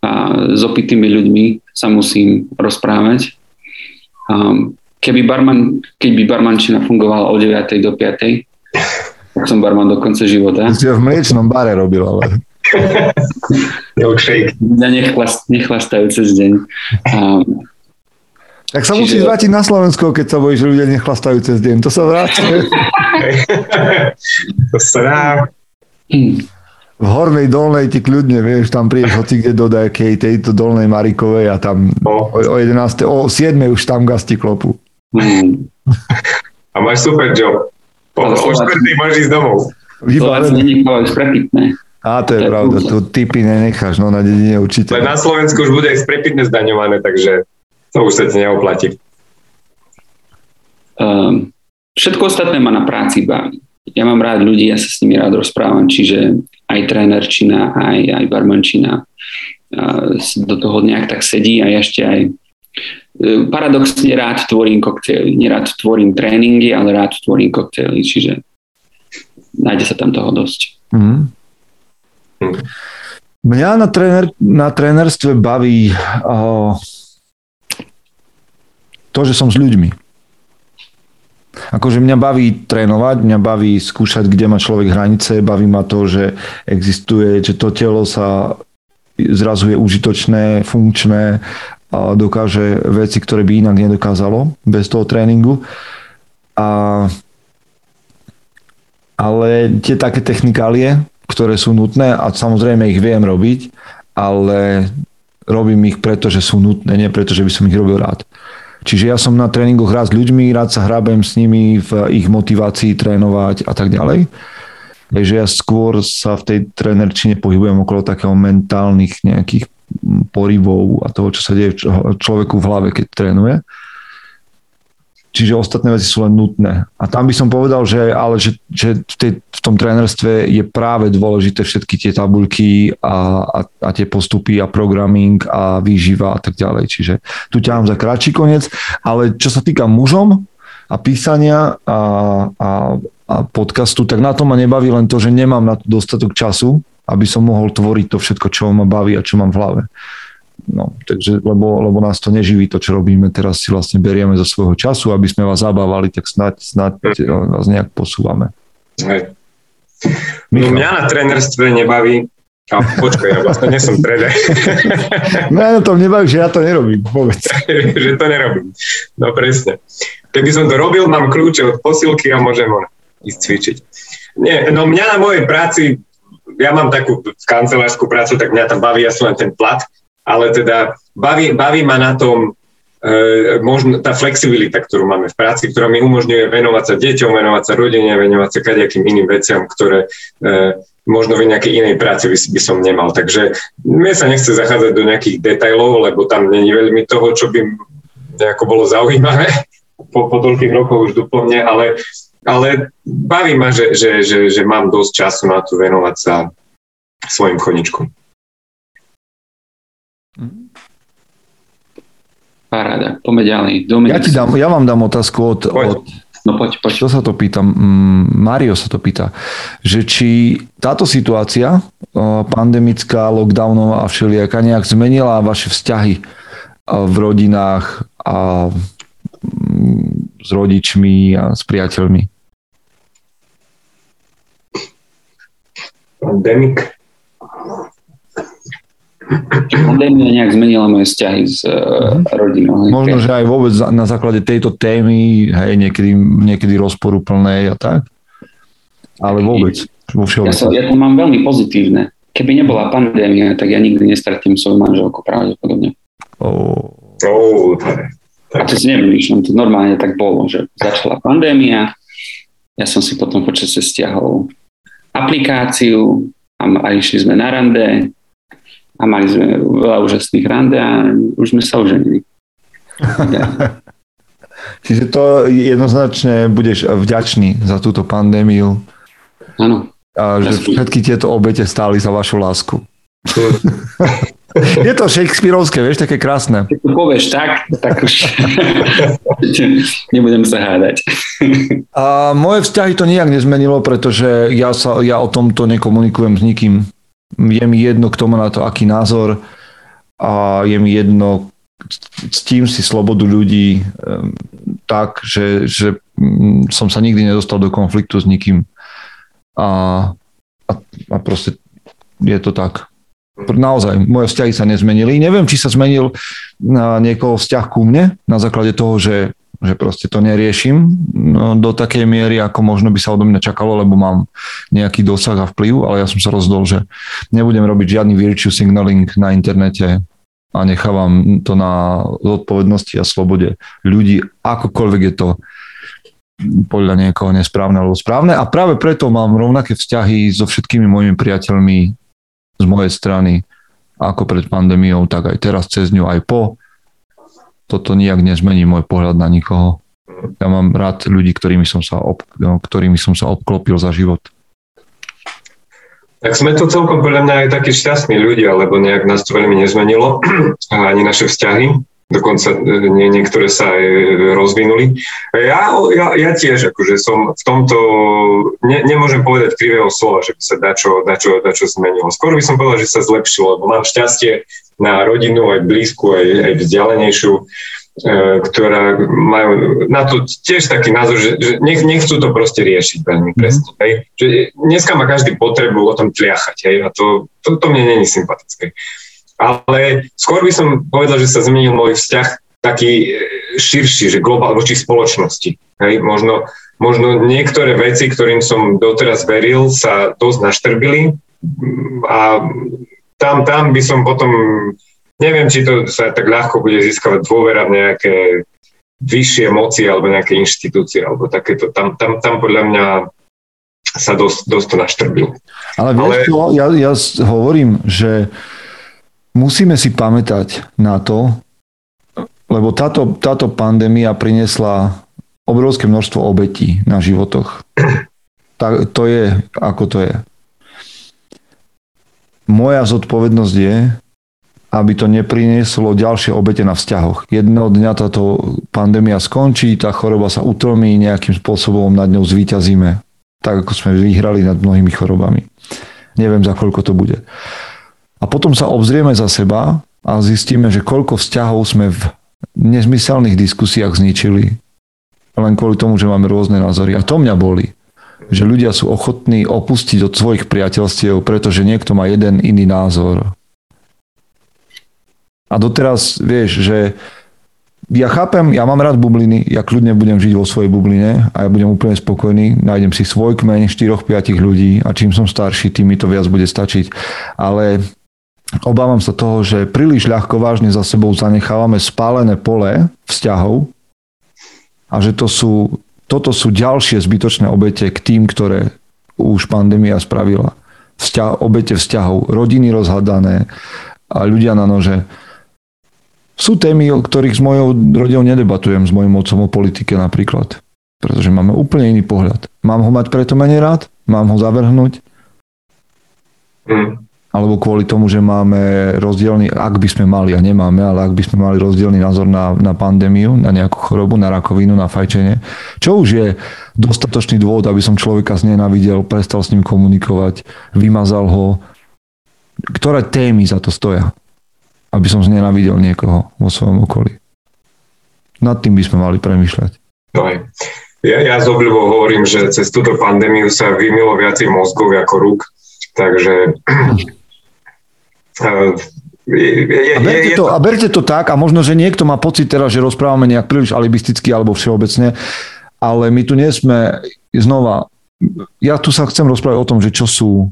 Speaker 2: a s opitými ľuďmi sa musím rozprávať. A keby barman, keď by barmančina fungovala od 9. do 5. Tak som barman do konca života.
Speaker 1: Si v mliečnom bare robil, ale...
Speaker 2: Ja nechlast, nechlastajú cez deň. Um,
Speaker 1: tak sa Čiže... musíš vrátiť na Slovensko, keď sa bojíš, že ľudia nechlastajú cez deň. To sa vráti. [LAUGHS]
Speaker 3: to sa dá.
Speaker 1: V hornej dolnej ti kľudne, vieš, tam prídeš hoci kde do nejakej tejto dolnej Marikovej a tam no. o, o 11. o 7. už tam gasti klopu.
Speaker 3: Mm. A máš super job. Po, o štvrtý môžeš ísť domov.
Speaker 2: Slováci nenechávajú sprepitné.
Speaker 1: Á, to je pravda, tu typy nenecháš, no na dedine určite.
Speaker 3: Ale na Slovensku už bude aj sprepitné zdaňované, takže to už sa ti neoplatí.
Speaker 2: Um, všetko ostatné ma na práci baví. Ja mám rád ľudí, ja sa s nimi rád rozprávam, čiže aj trénerčina, aj, aj barmančina do toho nejak tak sedí a ešte aj paradoxne rád tvorím koktejly. Nerád tvorím tréningy, ale rád tvorím koktejly, čiže nájde sa tam toho dosť. Mm.
Speaker 1: Mňa na, tréner, na trénerstve baví o, to, že som s ľuďmi. Akože mňa baví trénovať, mňa baví skúšať, kde má človek hranice, baví ma to, že existuje, že to telo sa zrazu je užitočné, funkčné a dokáže veci, ktoré by inak nedokázalo bez toho tréningu. A, ale tie také technikálie, ktoré sú nutné a samozrejme ich viem robiť, ale robím ich preto, že sú nutné, nie preto, že by som ich robil rád. Čiže ja som na tréningoch rád s ľuďmi, rád sa hrabem s nimi v ich motivácii trénovať a tak ďalej. Takže ja skôr sa v tej trénerčine pohybujem okolo takého mentálnych nejakých porybov a toho, čo sa deje človeku v hlave, keď trénuje. Čiže ostatné veci sú len nutné. A tam by som povedal, že, ale že, že v, tej, v tom trénerstve je práve dôležité všetky tie tabuľky a, a, a tie postupy a programming a výživa a tak ďalej. Čiže tu ťahám za kratší koniec. Ale čo sa týka mužom a písania a, a, a podcastu, tak na to ma nebaví len to, že nemám na to dostatok času, aby som mohol tvoriť to všetko, čo ma baví a čo mám v hlave. No, takže, lebo, lebo nás to neživí, to, čo robíme teraz, si vlastne berieme zo svojho času, aby sme vás zabávali, tak snad, snad hm. vás nejak posúvame.
Speaker 3: Hej. No mňa na trénerstve nebaví, a počkaj, ja vlastne nie som tréner. [LAUGHS]
Speaker 1: Mňa na tom nebaví, že ja to nerobím vôbec. [LAUGHS]
Speaker 3: že to nerobím. No presne. Keby som to robil, mám kľúče od posilky a môžem ísť cvičiť. Nie, no mňa na mojej práci, ja mám takú kancelárskú prácu, tak mňa tam baví asi len ten plat, ale teda baví, baví ma na tom e, možno tá flexibilita, ktorú máme v práci, ktorá mi umožňuje venovať sa deťom, venovať sa rodine, venovať sa kadejakým iným veciam, ktoré e, možno v nejakej inej práci by, by som nemal. Takže mne sa nechce zachádzať do nejakých detajlov, lebo tam není veľmi toho, čo by nejako bolo zaujímavé po, po toľkých rokoch už duplne, ale, ale baví ma, že, že, že, že mám dosť času na to venovať sa svojim koničkom.
Speaker 2: Paráda, poďme ďalej.
Speaker 1: Dominik. Ja, ti dám, ja vám dám otázku od, od
Speaker 2: No poď, poď.
Speaker 1: Čo sa to pýtam? Mario sa to pýta, že či táto situácia pandemická, lockdownová a všelijaká nejak zmenila vaše vzťahy v rodinách a s rodičmi a s priateľmi?
Speaker 3: Pandemik
Speaker 2: pandémia nejak zmenila moje vzťahy s uh, rodinou.
Speaker 1: Možno, že aj vôbec na základe tejto témy, hej, niekedy, niekedy rozporúplnej a tak, ale vôbec. Vo
Speaker 2: ja, sa, ja to mám veľmi pozitívne. Keby nebola pandémia, tak ja nikdy nestratím svoju manželku pravdepodobne.
Speaker 3: Oh. Oh,
Speaker 2: to si nevymýšľam, to normálne tak bolo, že začala pandémia, ja som si potom počasie stiahol aplikáciu a, a išli sme na rande, a mali sme veľa úžasných rande a už sme sa oženili. [LAUGHS]
Speaker 1: Čiže to jednoznačne budeš vďačný za túto pandémiu.
Speaker 2: Áno.
Speaker 1: A že všetky tieto obete stáli za vašu lásku. [LAUGHS] [LAUGHS] Je to Shakespeareovské, vieš, také krásne.
Speaker 2: Keď to povieš tak, tak už [LAUGHS] nebudem sa hádať. [LAUGHS]
Speaker 1: A moje vzťahy to nijak nezmenilo, pretože ja, sa, ja o tomto nekomunikujem s nikým je mi jedno, kto má na to aký názor a je mi jedno, ctím si slobodu ľudí tak, že, že mm, som sa nikdy nedostal do konfliktu s nikým a, a, a proste je to tak. Naozaj, moje vzťahy sa nezmenili. Neviem, či sa zmenil na niekoho vzťah ku mne na základe toho, že že proste to neriešim no, do takej miery, ako možno by sa odo mňa čakalo, lebo mám nejaký dosah a vplyv, ale ja som sa rozhodol, že nebudem robiť žiadny virtue signaling na internete a nechávam to na zodpovednosti a slobode ľudí, akokoľvek je to podľa niekoho nesprávne alebo správne a práve preto mám rovnaké vzťahy so všetkými mojimi priateľmi z mojej strany ako pred pandémiou, tak aj teraz cez ňu, aj po toto nijak nezmení môj pohľad na nikoho. Ja mám rád ľudí, ktorými som sa, ob, no, ktorými som sa obklopil za život.
Speaker 3: Tak sme to celkom podľa mňa aj takí šťastní ľudia, lebo nejak nás to veľmi nezmenilo, [CLEARS THROAT] ani naše vzťahy dokonca e, nie, niektoré sa aj rozvinuli. Ja, ja, ja tiež akože som v tomto, ne, nemôžem povedať krivého slova, že by sa dačo, dačo, dačo zmenilo. Skôr by som povedal, že sa zlepšilo, lebo mám šťastie na rodinu, aj blízku, aj, aj vzdialenejšiu, e, ktorá majú na to tiež taký názor, že, že nech, nechcú to proste riešiť veľmi mhm. presne. Hej. Že dneska má každý potrebu o tom tliachať hej, a to, to, to mne není sympatické ale skôr by som povedal, že sa zmenil môj vzťah taký e, širší, že globál voči spoločnosti. Hej, možno, možno niektoré veci, ktorým som doteraz veril, sa dosť naštrbili a tam, tam by som potom, neviem, či to sa tak ľahko bude získavať dôvera v nejaké vyššie moci alebo nejaké inštitúcie alebo takéto. Tam, tam, tam podľa mňa sa dosť, dosť to naštrbilo.
Speaker 1: Ale vieš Ale... čo, ja, ja hovorím, že musíme si pamätať na to, lebo táto, táto pandémia priniesla obrovské množstvo obetí na životoch. Tak, to je, ako to je. Moja zodpovednosť je, aby to neprinieslo ďalšie obete na vzťahoch. Jedného dňa táto pandémia skončí, tá choroba sa utromí, nejakým spôsobom nad ňou zvíťazíme. Tak ako sme vyhrali nad mnohými chorobami. Neviem, za koľko to bude. A potom sa obzrieme za seba a zistíme, že koľko vzťahov sme v nezmyselných diskusiách zničili. Len kvôli tomu, že máme rôzne názory. A to mňa boli. Že ľudia sú ochotní opustiť od svojich priateľstiev, pretože niekto má jeden iný názor. A doteraz vieš, že ja chápem, ja mám rád bubliny, ja kľudne budem žiť vo svojej bubline a ja budem úplne spokojný, nájdem si svoj kmeň 4-5 ľudí a čím som starší, tým mi to viac bude stačiť. Ale obávam sa toho, že príliš ľahko vážne za sebou zanechávame spálené pole vzťahov a že to sú, toto sú ďalšie zbytočné obete k tým, ktoré už pandémia spravila. Vzťah, obete vzťahov, rodiny rozhadané a ľudia na nože. Sú témy, o ktorých s mojou rodinou nedebatujem, s mojim otcom o politike napríklad. Pretože máme úplne iný pohľad. Mám ho mať preto menej rád? Mám ho zavrhnúť? Mm alebo kvôli tomu, že máme rozdielný, ak by sme mali a nemáme, ale ak by sme mali rozdielný názor na, na pandémiu, na nejakú chorobu, na rakovinu, na fajčenie, čo už je dostatočný dôvod, aby som človeka znenavidel, prestal s ním komunikovať, vymazal ho. Ktoré témy za to stoja? Aby som znenavidel niekoho vo svojom okolí. Nad tým by sme mali premyšľať.
Speaker 3: No ja, ja z obľubou hovorím, že cez túto pandémiu sa vymilo viacej mozgov ako rúk, takže
Speaker 1: je, a, berte to, a berte to tak, a možno, že niekto má pocit teraz, že rozprávame nejak príliš alibisticky alebo všeobecne, ale my tu nie sme znova, ja tu sa chcem rozprávať o tom, že čo sú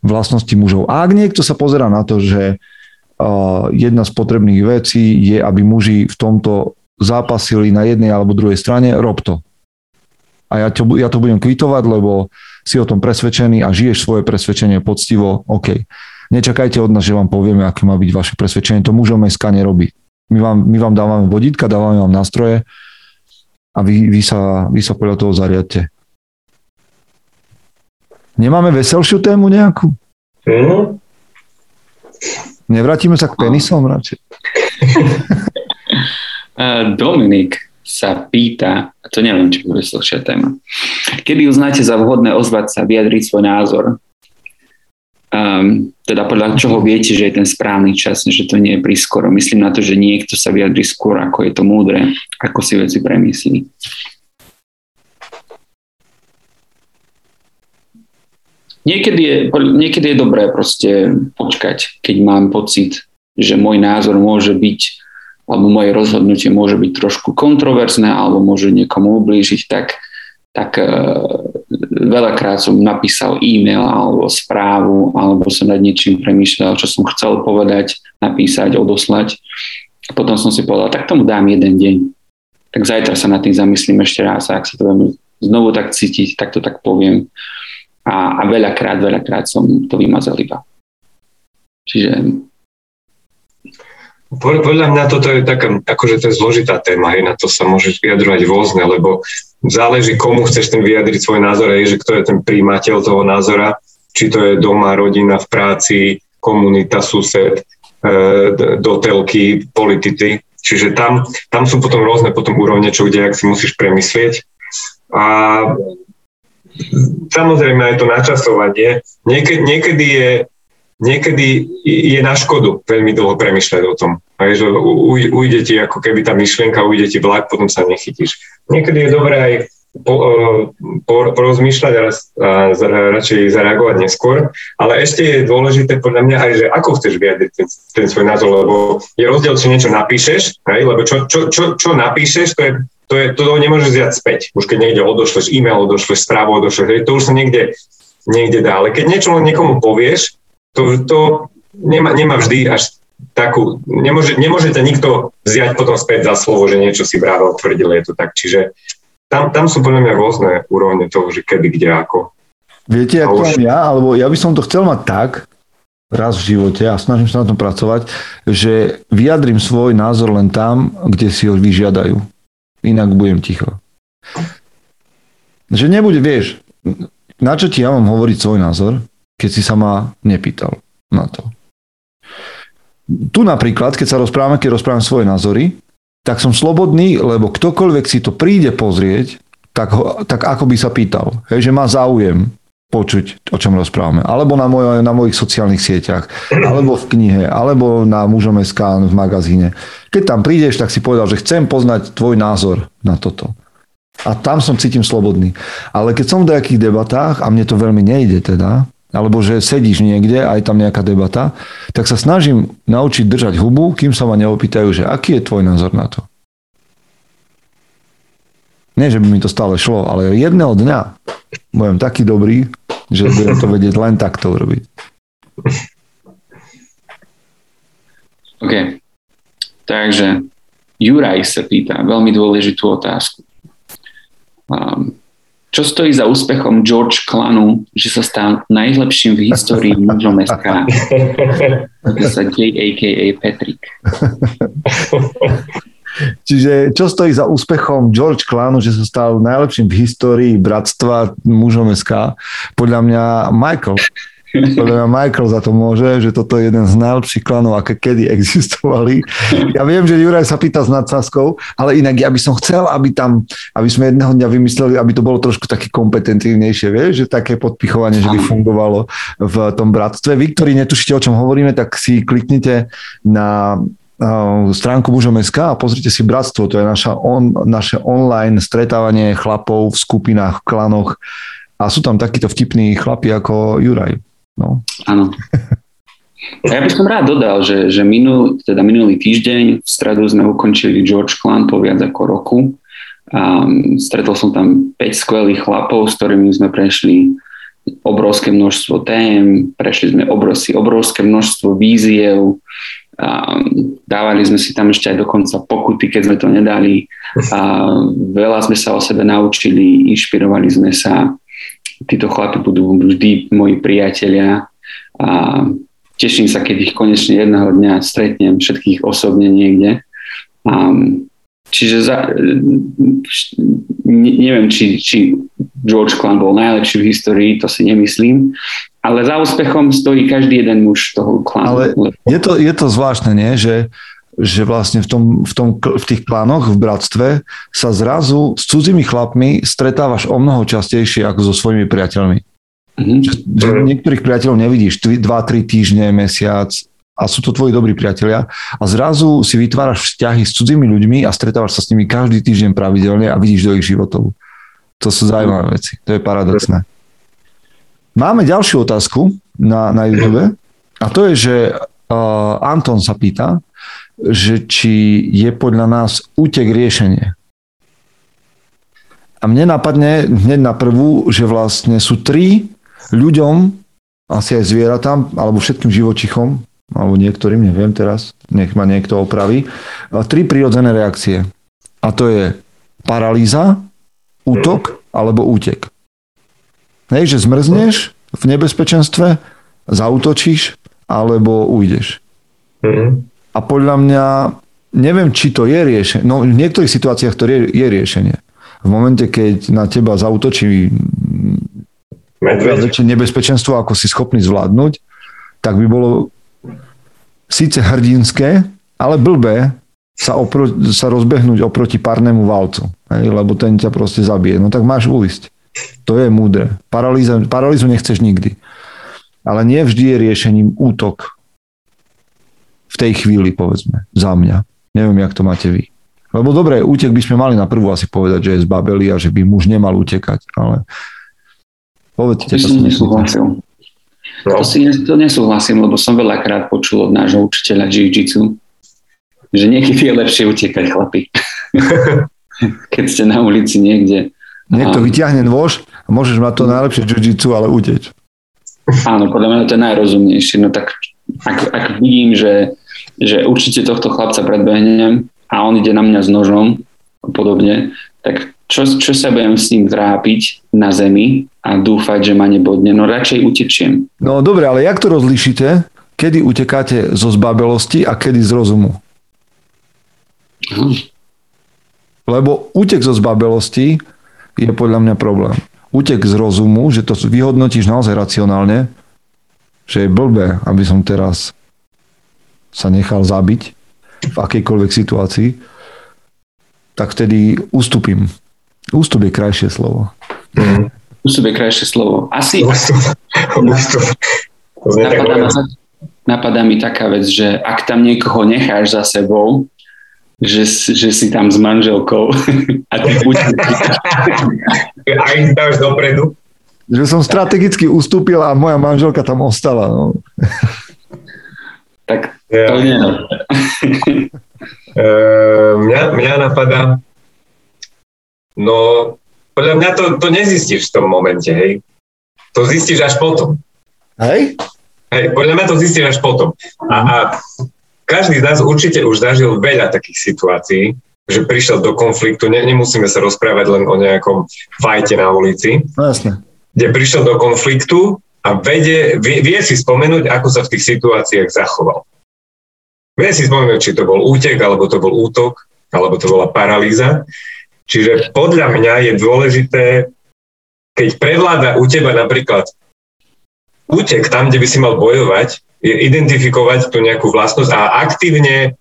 Speaker 1: vlastnosti mužov. A ak niekto sa pozera na to, že uh, jedna z potrebných vecí je, aby muži v tomto zápasili na jednej alebo druhej strane, rob to. A ja to, ja to budem kvitovať, lebo si o tom presvedčený a žiješ svoje presvedčenie poctivo, OK. Nečakajte od nás, že vám povieme, aké má byť vaše presvedčenie. To mužom SK nerobí. My vám, my vám dávame vodítka, dávame vám nástroje a vy, vy, sa, vy sa podľa toho zariadte. Nemáme veselšiu tému nejakú? Mm. Nevrátime sa k penisom radšej? [LAUGHS]
Speaker 2: Dominik sa pýta, a to neviem, či bude veselšia téma, kedy uznáte za vhodné ozvať sa, vyjadriť svoj názor, um, teda podľa čoho viete, že je ten správny čas, že to nie je prískoro. Myslím na to, že niekto sa vyjadri skôr, ako je to múdre, ako si veci premyslí. Niekedy je, niekedy je dobré proste počkať, keď mám pocit, že môj názor môže byť alebo moje rozhodnutie môže byť trošku kontroverzné alebo môže niekomu ublížiť, tak, tak veľakrát som napísal e-mail alebo správu, alebo som nad niečím premýšľal, čo som chcel povedať, napísať, odoslať. Potom som si povedal, tak tomu dám jeden deň. Tak zajtra sa nad tým zamyslím ešte raz a ak sa to budem znovu tak cítiť, tak to tak poviem. A, a veľakrát, veľakrát som to vymazal iba. Čiže
Speaker 3: Podľa mňa toto je taká, akože to je zložitá téma, hej, na to sa môžeš vyjadrovať rôzne, lebo záleží, komu chceš ten vyjadriť svoj názor, hej, že kto je ten príjimateľ toho názora, či to je doma, rodina, v práci, komunita, sused, e, do telky, politici. Čiže tam, tam sú potom rôzne potom úrovne, čo kde, ak si musíš premyslieť. A samozrejme aj to načasovanie. Niekedy, niekedy je niekedy je na škodu veľmi dlho premyšľať o tom. Aj, že ujde ti ako keby tá myšlienka, ujde ti vlak, potom sa nechytíš. Niekedy je dobré aj po, po, porozmýšľať a, a, a radšej zareagovať neskôr, ale ešte je dôležité podľa mňa aj, že ako chceš vyjadriť ten, ten svoj názor, lebo je rozdiel, či niečo napíšeš, aj, lebo čo, čo, čo, čo napíšeš, to je to, je, to nemôžeš vziať späť. Už keď niekde odošleš e-mail, odošleš správu, odošleš, to už sa niekde, niekde dá. Ale keď niečo niekomu povieš, to, to nemá, nemá vždy až takú, nemôže, nemôžete nikto vziať potom späť za slovo, že niečo si práve tvrdil, je to tak. Čiže tam, tam sú podľa mňa rôzne úrovne toho, že kedy, kde, ako.
Speaker 1: Viete, ako už... ja, alebo ja by som to chcel mať tak, raz v živote a snažím sa na tom pracovať, že vyjadrím svoj názor len tam, kde si ho vyžiadajú. Inak budem ticho. Že nebude, vieš, na čo ti ja mám hovoriť svoj názor, keď si sa ma nepýtal na to. Tu napríklad, keď sa rozprávame, keď rozprávam svoje názory, tak som slobodný, lebo ktokoľvek si to príde pozrieť, tak, ho, tak ako by sa pýtal. Hej, že má záujem počuť, o čom rozprávame. Alebo na, moj, na mojich sociálnych sieťach, alebo v knihe, alebo na mužom SK v magazíne. Keď tam prídeš, tak si povedal, že chcem poznať tvoj názor na toto. A tam som cítim slobodný. Ale keď som v nejakých debatách, a mne to veľmi nejde teda, alebo že sedíš niekde a je tam nejaká debata, tak sa snažím naučiť držať hubu, kým sa ma neopýtajú, že aký je tvoj názor na to. Nie, že by mi to stále šlo, ale jedného dňa budem taký dobrý, že budem to vedieť len takto urobiť.
Speaker 2: OK. Takže Juraj sa pýta veľmi dôležitú otázku. Um, čo stojí za úspechom George Clanu, že sa stal najlepším v histórii mužom SK? Sa J, a.k.a. Patrick. [LAUGHS]
Speaker 1: Čiže čo stojí za úspechom George Clanu, že sa stal najlepším v histórii bratstva mužom SK? Podľa mňa Michael. Podľa mňa Michael za to môže, že toto je jeden z najlepších klanov, aké kedy existovali. Ja viem, že Juraj sa pýta s nadsázkou, ale inak ja by som chcel, aby tam, aby sme jedného dňa vymysleli, aby to bolo trošku také kompetentívnejšie, vieš, že také podpichovanie, že by fungovalo v tom bratstve. Vy, ktorí netušíte, o čom hovoríme, tak si kliknite na stránku mužom.sk a pozrite si Bratstvo, to je naša on, naše online stretávanie chlapov v skupinách, v klanoch a sú tam takíto vtipní chlapi ako Juraj. No.
Speaker 2: Áno. A ja by som rád dodal, že, že minul, teda minulý týždeň v stredu sme ukončili George Clan po viac ako roku. A stretol som tam 5 skvelých chlapov, s ktorými sme prešli obrovské množstvo tém, prešli sme obrovské, obrovské množstvo víziev, a dávali sme si tam ešte aj dokonca pokuty, keď sme to nedali. A veľa sme sa o sebe naučili, inšpirovali sme sa títo chlapi budú vždy moji priatelia a teším sa, keď ich konečne jedného dňa stretnem všetkých osobne niekde. A, čiže za, ne, neviem, či, či George Clan bol najlepší v histórii, to si nemyslím, ale za úspechom stojí každý jeden muž toho klanu.
Speaker 1: Ale je to, je to zvláštne, nie? že že vlastne v, tom, v, tom, v tých klánoch, v bratstve sa zrazu s cudzími chlapmi stretávaš o mnoho častejšie ako so svojimi priateľmi. Mm-hmm. Že, že niektorých priateľov nevidíš 2-3 týždne, mesiac a sú to tvoji dobrí priatelia a zrazu si vytváraš vzťahy s cudzími ľuďmi a stretávaš sa s nimi každý týždeň pravidelne a vidíš do ich životov. To sú zaujímavé veci. To je paradoxné. Máme ďalšiu otázku na, na YouTube a to je, že uh, Anton sa pýta, že či je podľa nás útek riešenie. A mne napadne hneď na prvú, že vlastne sú tri ľuďom, asi aj zvieratám, alebo všetkým živočichom, alebo niektorým, neviem teraz, nech ma niekto opraví, tri prírodzené reakcie. A to je paralýza, útok alebo útek. Hej, že zmrzneš v nebezpečenstve, zautočíš alebo ujdeš. Mm-hmm. A podľa mňa, neviem, či to je riešenie. No v niektorých situáciách to je, je riešenie. V momente, keď na teba zautočí väčšie nebezpečenstvo, ako si schopný zvládnuť, tak by bolo síce hrdinské, ale blbé sa, opro, sa rozbehnúť oproti párnemu válcu, hej, lebo ten ťa proste zabije. No tak máš uísť. To je múdre. Paralýza, paralýzu nechceš nikdy. Ale nie vždy je riešením útok. V tej chvíli, povedzme, za mňa. Neviem, jak to máte vy. Lebo dobre, útek by sme mali na prvú asi povedať, že je zbabeli a že by muž nemal utekať, ale povedzte.
Speaker 2: To, to nesúhlasil. No. To si to nesúhlasím, lebo som veľakrát počul od nášho učiteľa jiu-jitsu, že niekedy je lepšie utekať chlapi. [LAUGHS] Keď ste na ulici niekde.
Speaker 1: Niekto a... vyťahne nôž a môžeš mať to najlepšie jiu-jitsu, ale uteč.
Speaker 2: Áno, podľa mňa to je najrozumnejšie. No tak ak, ak vidím, že, že určite tohto chlapca predbehnem a on ide na mňa s nožom a podobne, tak čo, čo sa budem s ním trápiť na zemi a dúfať, že ma nebodne? No radšej utečiem.
Speaker 1: No dobre, ale jak to rozlišíte? Kedy utekáte zo zbabelosti a kedy z rozumu? Hm. Lebo útek zo zbabelosti je podľa mňa problém. Útek z rozumu, že to vyhodnotíš naozaj racionálne, že je blbé, aby som teraz sa nechal zabiť v akejkoľvek situácii, tak vtedy ustúpim. Ústup je krajšie slovo.
Speaker 2: Mm. Ústup je krajšie slovo. Asi... Ústup. Ústup. Napadá, ma, napadá mi taká vec, že ak tam niekoho necháš za sebou, že, že si tam s manželkou [LAUGHS] a ty buď... [LAUGHS]
Speaker 3: a ich dáš dopredu.
Speaker 1: Že som strategicky ustúpil a moja manželka tam ostala. No.
Speaker 2: tak to nie.
Speaker 3: Uh, [LAUGHS] mňa, mňa napadá, no podľa mňa to, to nezistíš v tom momente, hej. To zistíš až potom.
Speaker 1: Hej?
Speaker 3: Hej, podľa mňa to zistíš až potom. A, a každý z nás určite už zažil veľa takých situácií, že prišiel do konfliktu, ne, nemusíme sa rozprávať len o nejakom fajte na ulici,
Speaker 1: no, jasne.
Speaker 3: kde prišiel do konfliktu a vedie, vie, vie si spomenúť, ako sa v tých situáciách zachoval. Vie si spomenúť, či to bol útek, alebo to bol útok, alebo to bola paralýza. Čiže podľa mňa je dôležité, keď prevláda u teba napríklad útek tam, kde by si mal bojovať, je identifikovať tú nejakú vlastnosť a aktívne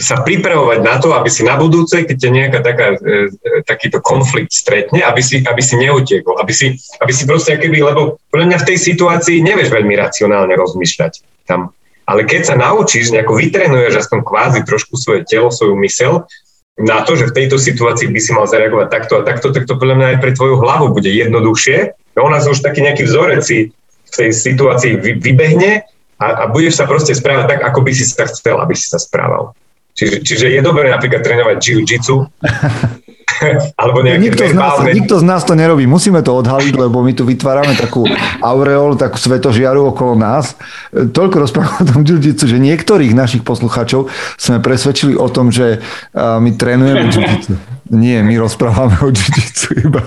Speaker 3: sa pripravovať na to, aby si na budúce, keď ťa nejaká taká, e, e, takýto konflikt stretne, aby si, aby si neutiekol, aby si, aby si proste keby, lebo podľa mňa v tej situácii nevieš veľmi racionálne rozmýšľať tam. Ale keď sa naučíš, nejako vytrenuješ aspoň kvázi trošku svoje telo, svoju mysel na to, že v tejto situácii by si mal zareagovať takto a takto, tak to podľa mňa aj pre tvoju hlavu bude jednoduchšie. No, ona už taký nejaký vzorec si v tej situácii vy, vybehne a, a budeš sa proste správať tak, ako by si sa chcel, aby si sa správal. Čiže, čiže je dobré napríklad trénovať jiu-jitsu, [LAUGHS] alebo nejaké
Speaker 1: nikto z, nás, nikto z nás to nerobí. Musíme to odhaliť, lebo my tu vytvárame takú aureolu, takú svetožiaru okolo nás. Toľko rozprávame o tom jiu-jitsu, že niektorých našich poslucháčov sme presvedčili o tom, že my trénujeme jiu-jitsu. Nie, my rozprávame o jiu-jitsu iba.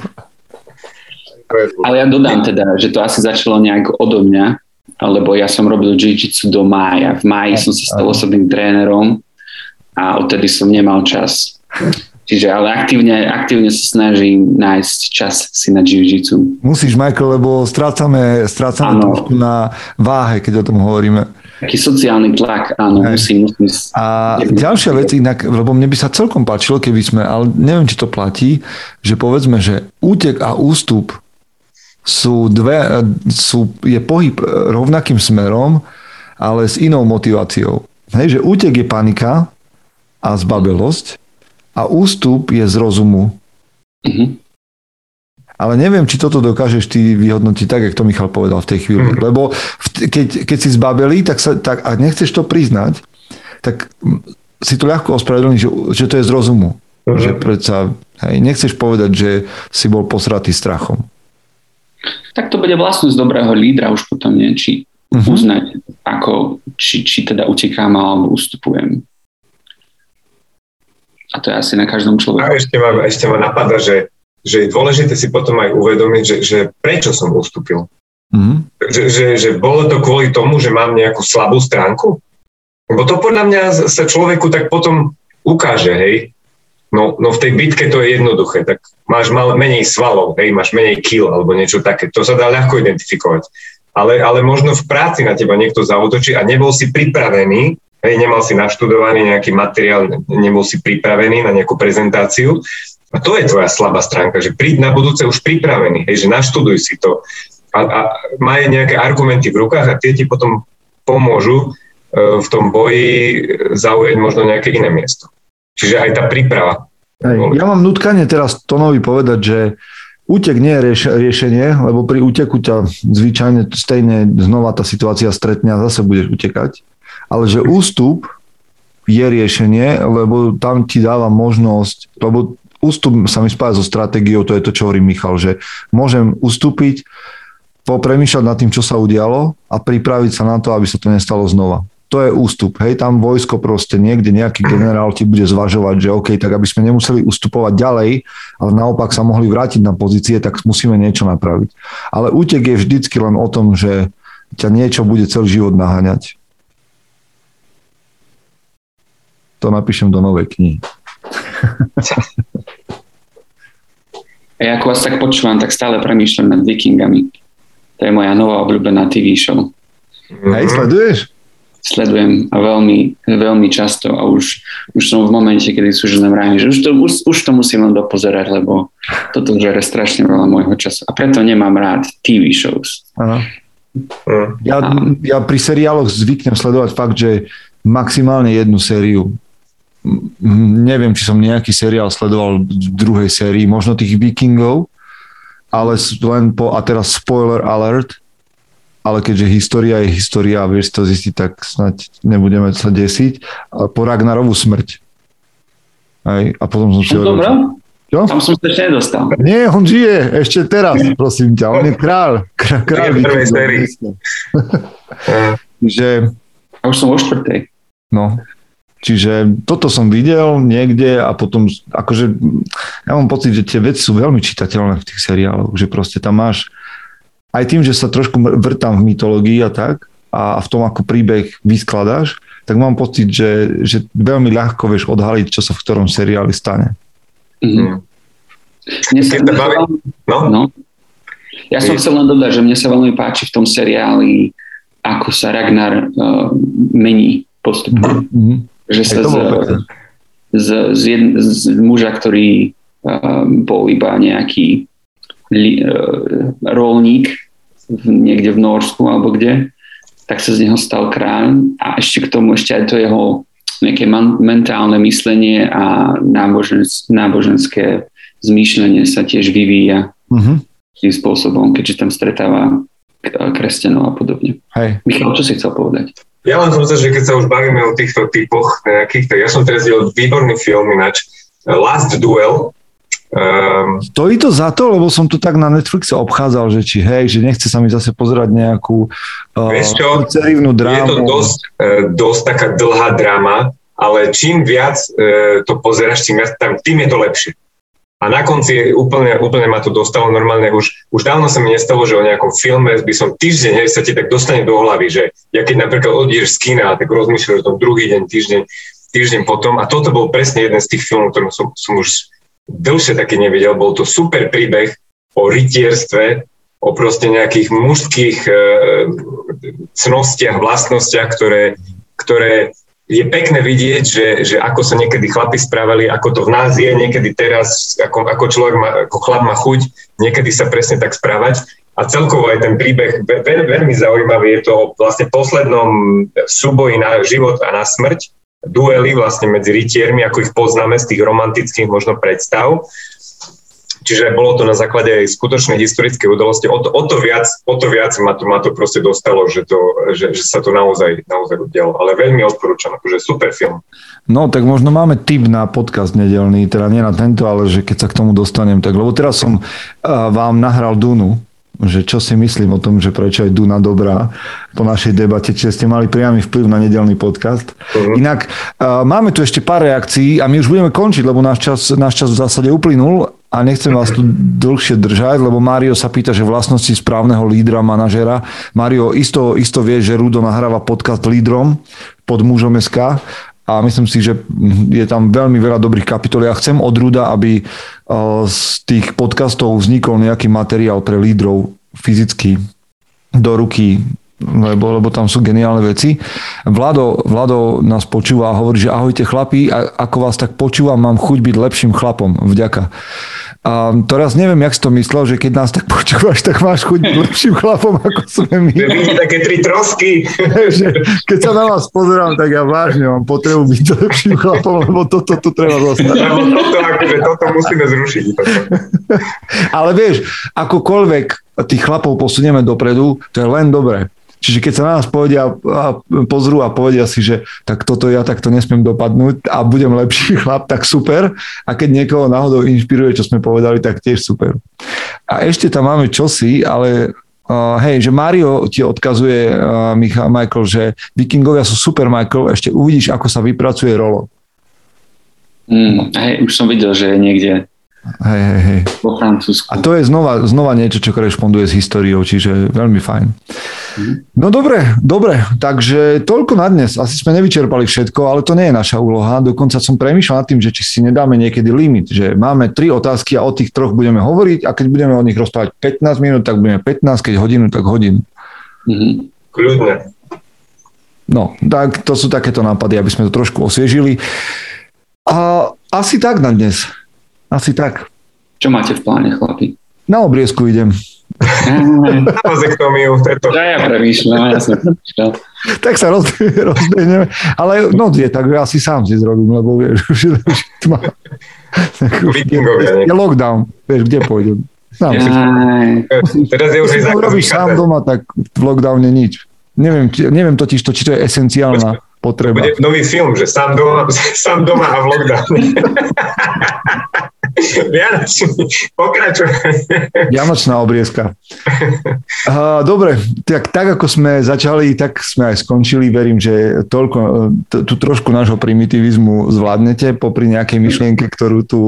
Speaker 2: Ale ja dodám teda, že to asi začalo nejak odo mňa, lebo ja som robil jiu-jitsu do mája. V máji som sa stal osobným trénerom a odtedy som nemal čas. Čiže ale aktívne, aktívne sa snažím nájsť čas si na jiu-jitsu.
Speaker 1: Musíš, Michael, lebo strácame, strácame trošku na váhe, keď o tom hovoríme.
Speaker 2: Taký sociálny tlak, áno, Hej. musím, musím.
Speaker 1: A ďalšia vec inak, lebo mne by sa celkom páčilo, keby sme, ale neviem, či to platí, že povedzme, že útek a ústup sú dve, sú, je pohyb rovnakým smerom, ale s inou motiváciou. Hej, že útek je panika a zbabelosť a ústup je z rozumu. Mm-hmm. Ale neviem, či toto dokážeš ty vyhodnotiť tak, jak to Michal povedal v tej chvíli. Mm-hmm. Lebo v, keď, keď si zbabelý, tak, sa, tak a nechceš to priznať, tak si to ľahko ospravedlní, že, že to je z rozumu. Mm-hmm. Že predsa, hej, nechceš povedať, že si bol posratý strachom
Speaker 2: tak to bude vlastnosť dobrého lídra už potom, nie? či uh-huh. uznať, ako, či, či teda utekám alebo ustupujem. A to je asi na každom človeku.
Speaker 3: A ešte ma, ešte ma napadá, že, že je dôležité si potom aj uvedomiť, že, že prečo som ustúpil. Mm-hmm. Že, že, že bolo to kvôli tomu, že mám nejakú slabú stránku? Lebo to podľa mňa sa človeku tak potom ukáže, hej. No, no v tej bitke to je jednoduché, tak máš mal, menej svalov, hej, máš menej kill alebo niečo také, to sa dá ľahko identifikovať. Ale, ale možno v práci na teba niekto zautočí a nebol si pripravený, hej, nemal si naštudovaný nejaký materiál, nebol si pripravený na nejakú prezentáciu. A to je tvoja slabá stránka, že príď na budúce už pripravený, hej, že naštuduj si to a, a maj nejaké argumenty v rukách a tie ti potom pomôžu e, v tom boji zaujať možno nejaké iné miesto. Čiže aj tá príprava.
Speaker 1: Hej, ja mám nutkanie teraz Tonovi povedať, že útek nie je rieš, riešenie, lebo pri úteku ťa zvyčajne stejne znova tá situácia stretne a zase budeš utekať. Ale že ústup je riešenie, lebo tam ti dáva možnosť, lebo ústup sa mi spája so stratégiou, to je to, čo hovorí Michal, že môžem ustúpiť, popremýšľať nad tým, čo sa udialo a pripraviť sa na to, aby sa to nestalo znova to je ústup. Hej, tam vojsko proste niekde nejaký generál ti bude zvažovať, že OK, tak aby sme nemuseli ustupovať ďalej, ale naopak sa mohli vrátiť na pozície, tak musíme niečo napraviť. Ale útek je vždycky len o tom, že ťa niečo bude celý život naháňať. To napíšem do novej knihy. [LAUGHS]
Speaker 2: Ja ako vás tak počúvam, tak stále premýšľam nad vikingami. To je moja nová obľúbená TV show.
Speaker 1: Hej, sleduješ?
Speaker 2: sledujem a veľmi, veľmi často a už, už som v momente, kedy sú ženom rámi, že už to, už, už to musím len dopozerať, lebo toto žere strašne veľa môjho času a preto nemám rád TV shows. Aha.
Speaker 1: Ja, ja pri seriáloch zvyknem sledovať fakt, že maximálne jednu sériu. Neviem, či som nejaký seriál sledoval v druhej sérii, možno tých Vikingov, ale len po, a teraz spoiler alert, ale keďže história je história a vieš to zistiť, tak snať nebudeme sa desiť. Po Ragnarovú smrť. Aj, a potom som si
Speaker 2: Dobre. Čo? Tam som sa ešte nedostal.
Speaker 1: Nie, on žije ešte teraz, prosím ťa. On je král. Král, král
Speaker 3: je v prvej sérii. [LAUGHS]
Speaker 1: že...
Speaker 2: A už som vo štvrtej.
Speaker 1: No, Čiže toto som videl niekde a potom, akože, ja mám pocit, že tie veci sú veľmi čitateľné v tých seriáloch, že proste tam máš aj tým, že sa trošku vrtám v mytológii a tak a v tom, ako príbeh vyskladáš, tak mám pocit, že, že veľmi ľahko vieš odhaliť, čo sa v ktorom seriáli stane. Mm-hmm.
Speaker 2: Mne sa, no? No. Ja som chcel len dodať, že mne sa veľmi páči v tom seriáli, ako sa Ragnar uh, mení postupne. Mm-hmm. Že sa z, z, z, jed, z muža, ktorý uh, bol iba nejaký li, uh, rolník niekde v Norsku alebo kde, tak sa z neho stal kráľ a ešte k tomu ešte aj to jeho nejaké man, mentálne myslenie a nábožensk, náboženské zmýšľanie sa tiež vyvíja uh-huh. tým spôsobom, keďže tam stretáva kresťanov a podobne. Hej. Michal, čo si chcel povedať?
Speaker 3: Ja len som sa, že keď sa už bavíme o týchto typoch nejakých, tak ja som teraz videl výborný film ináč, Last Duel,
Speaker 1: Um, Stojí to za to, lebo som tu tak na Netflixe obchádzal, že či hej, že nechce sa mi zase pozerať nejakú uh, čo, drámu.
Speaker 3: Je to dosť, uh, dosť taká dlhá drama, ale čím viac uh, to pozeráš, tým, viac, tam, tým je to lepšie. A na konci úplne, úplne ma to dostalo normálne. Už, už dávno sa mi nestalo, že o nejakom filme by som týždeň, hej, sa ti tak dostane do hlavy, že ja keď napríklad odídeš z kina, tak rozmýšľaš o tom druhý deň, týždeň, týždeň potom. A toto bol presne jeden z tých filmov, ktorým som, som už dlhšie taký nevidel. Bol to super príbeh o rytierstve, o proste nejakých mužských e, cnostiach, vlastnostiach, ktoré, ktoré je pekné vidieť, že, že ako sa niekedy chlapi správali, ako to v nás je, niekedy teraz, ako, ako človek má, ako chlap má chuť, niekedy sa presne tak správať. A celkovo aj ten príbeh veľ, veľmi zaujímavý, je to vlastne poslednom súboji na život a na smrť duely vlastne medzi rytiermi, ako ich poznáme z tých romantických možno predstav. Čiže bolo to na základe aj skutočnej historickej udalosti. O to, o to viac, o to viac ma, to, ma to proste dostalo, že, to, že, že sa to naozaj, naozaj udialo. Ale veľmi odporúčam, akože super film.
Speaker 1: No, tak možno máme tip na podcast nedelný, teda nie na tento, ale že keď sa k tomu dostanem, tak lebo teraz som uh, vám nahral Dunu, že čo si myslím o tom, že prečo je Duna dobrá po našej debate, či ste mali priamy vplyv na nedelný podcast. Uh-huh. Inak uh, máme tu ešte pár reakcií a my už budeme končiť, lebo náš čas, náš čas v zásade uplynul a nechcem vás tu dlhšie držať, lebo Mario sa pýta, že vlastnosti správneho lídra, manažera. Mario, isto, isto vie, že Rudo nahráva podcast lídrom, pod mužom SK a myslím si, že je tam veľmi veľa dobrých kapitol. Ja chcem od Ruda, aby z tých podcastov vznikol nejaký materiál pre lídrov fyzicky do ruky lebo, lebo tam sú geniálne veci. Vlado, Vlado nás počúva a hovorí, že ahojte chlapi, a ako vás tak počúvam, mám chuť byť lepším chlapom. Vďaka. A teraz neviem, jak si to myslel, že keď nás tak počúvaš, tak máš chuť byť lepším chlapom, ako sme my.
Speaker 3: Vidíte také tri trosky. [LAUGHS]
Speaker 1: keď sa na vás pozerám, tak ja vážne mám potrebu byť lepším chlapom, lebo toto tu treba zostať.
Speaker 3: toto, akože, toto musíme zrušiť. Toto. [LAUGHS]
Speaker 1: Ale vieš, akokoľvek tých chlapov posunieme dopredu, to je len dobré. Čiže keď sa na nás povedia a pozrú a povedia si, že tak toto ja takto nesmiem dopadnúť a budem lepší [LAUGHS] chlap, tak super. A keď niekoho náhodou inšpiruje, čo sme povedali, tak tiež super. A ešte tam máme čosi, ale Uh, hej, že Mario ti odkazuje, uh, Michal, Michael, že vikingovia sú super, Michael, ešte uvidíš, ako sa vypracuje rolo.
Speaker 2: Mm, hej, už som videl, že je niekde
Speaker 1: Hej, hej, hej.
Speaker 2: Po Francúzsku.
Speaker 1: A to je znova, znova niečo, čo korešponduje s históriou, čiže veľmi fajn. No dobre, dobre, takže toľko na dnes. Asi sme nevyčerpali všetko, ale to nie je naša úloha. Dokonca som premýšľal nad tým, že či si nedáme niekedy limit, že máme tri otázky a o tých troch budeme hovoriť a keď budeme o nich rozprávať 15 minút, tak budeme 15, keď hodinu, tak hodinu.
Speaker 3: Mm-hmm. Kľudne.
Speaker 1: No, tak to sú takéto nápady, aby sme to trošku osviežili. A asi tak na dnes. Asi tak.
Speaker 2: Čo máte v pláne, chlapi?
Speaker 1: Na obriezku idem.
Speaker 3: Na vazektomiu.
Speaker 2: Ja, ja premýšľam, ja som premýšľal.
Speaker 1: Tak sa roz, [LAUGHS] rozbehneme. Ale no je, tak ja si sám si zrobím, lebo vieš, [LAUGHS] že tma. Je lockdown, vieš, kde pôjdem. Sám si. Teraz je už robíš sám doma, tak v lockdowne nič. Neviem, neviem totiž to, či to je esenciálna potreba.
Speaker 3: Bude nový film, že sám doma, [LAUGHS] sám doma a v lockdowne. [LAUGHS] Vianočný, pokračuj.
Speaker 1: Vianočná obriezka. Dobre, tak, tak ako sme začali, tak sme aj skončili. Verím, že toľko, tu trošku nášho primitivizmu zvládnete popri nejakej myšlienke, ktorú tu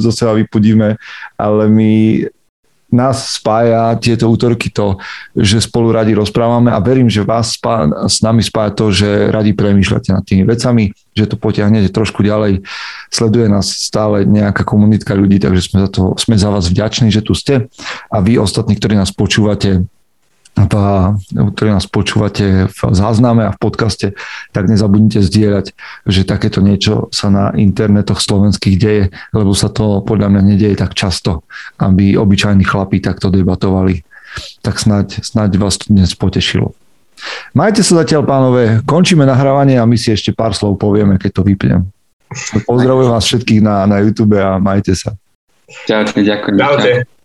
Speaker 1: zo seba vypudíme, ale my nás spája tieto útorky to, že spolu radi rozprávame a verím, že vás spá, s nami spája to, že radi premýšľate nad tými vecami, že to potiahnete trošku ďalej. Sleduje nás stále nejaká komunitka ľudí, takže sme za, to, sme za vás vďační, že tu ste a vy ostatní, ktorí nás počúvate, ktorí nás počúvate v zázname a v podcaste, tak nezabudnite zdieľať, že takéto niečo sa na internetoch slovenských deje, lebo sa to podľa mňa nedieje tak často, aby obyčajní chlapí takto debatovali. Tak snáď, snáď vás to dnes potešilo. Majte sa zatiaľ, pánové, končíme nahrávanie a my si ešte pár slov povieme, keď to vypnem. Pozdravujem vás všetkých na, na YouTube a majte sa.
Speaker 2: Ďakujem, ďakujem.
Speaker 3: Čaute.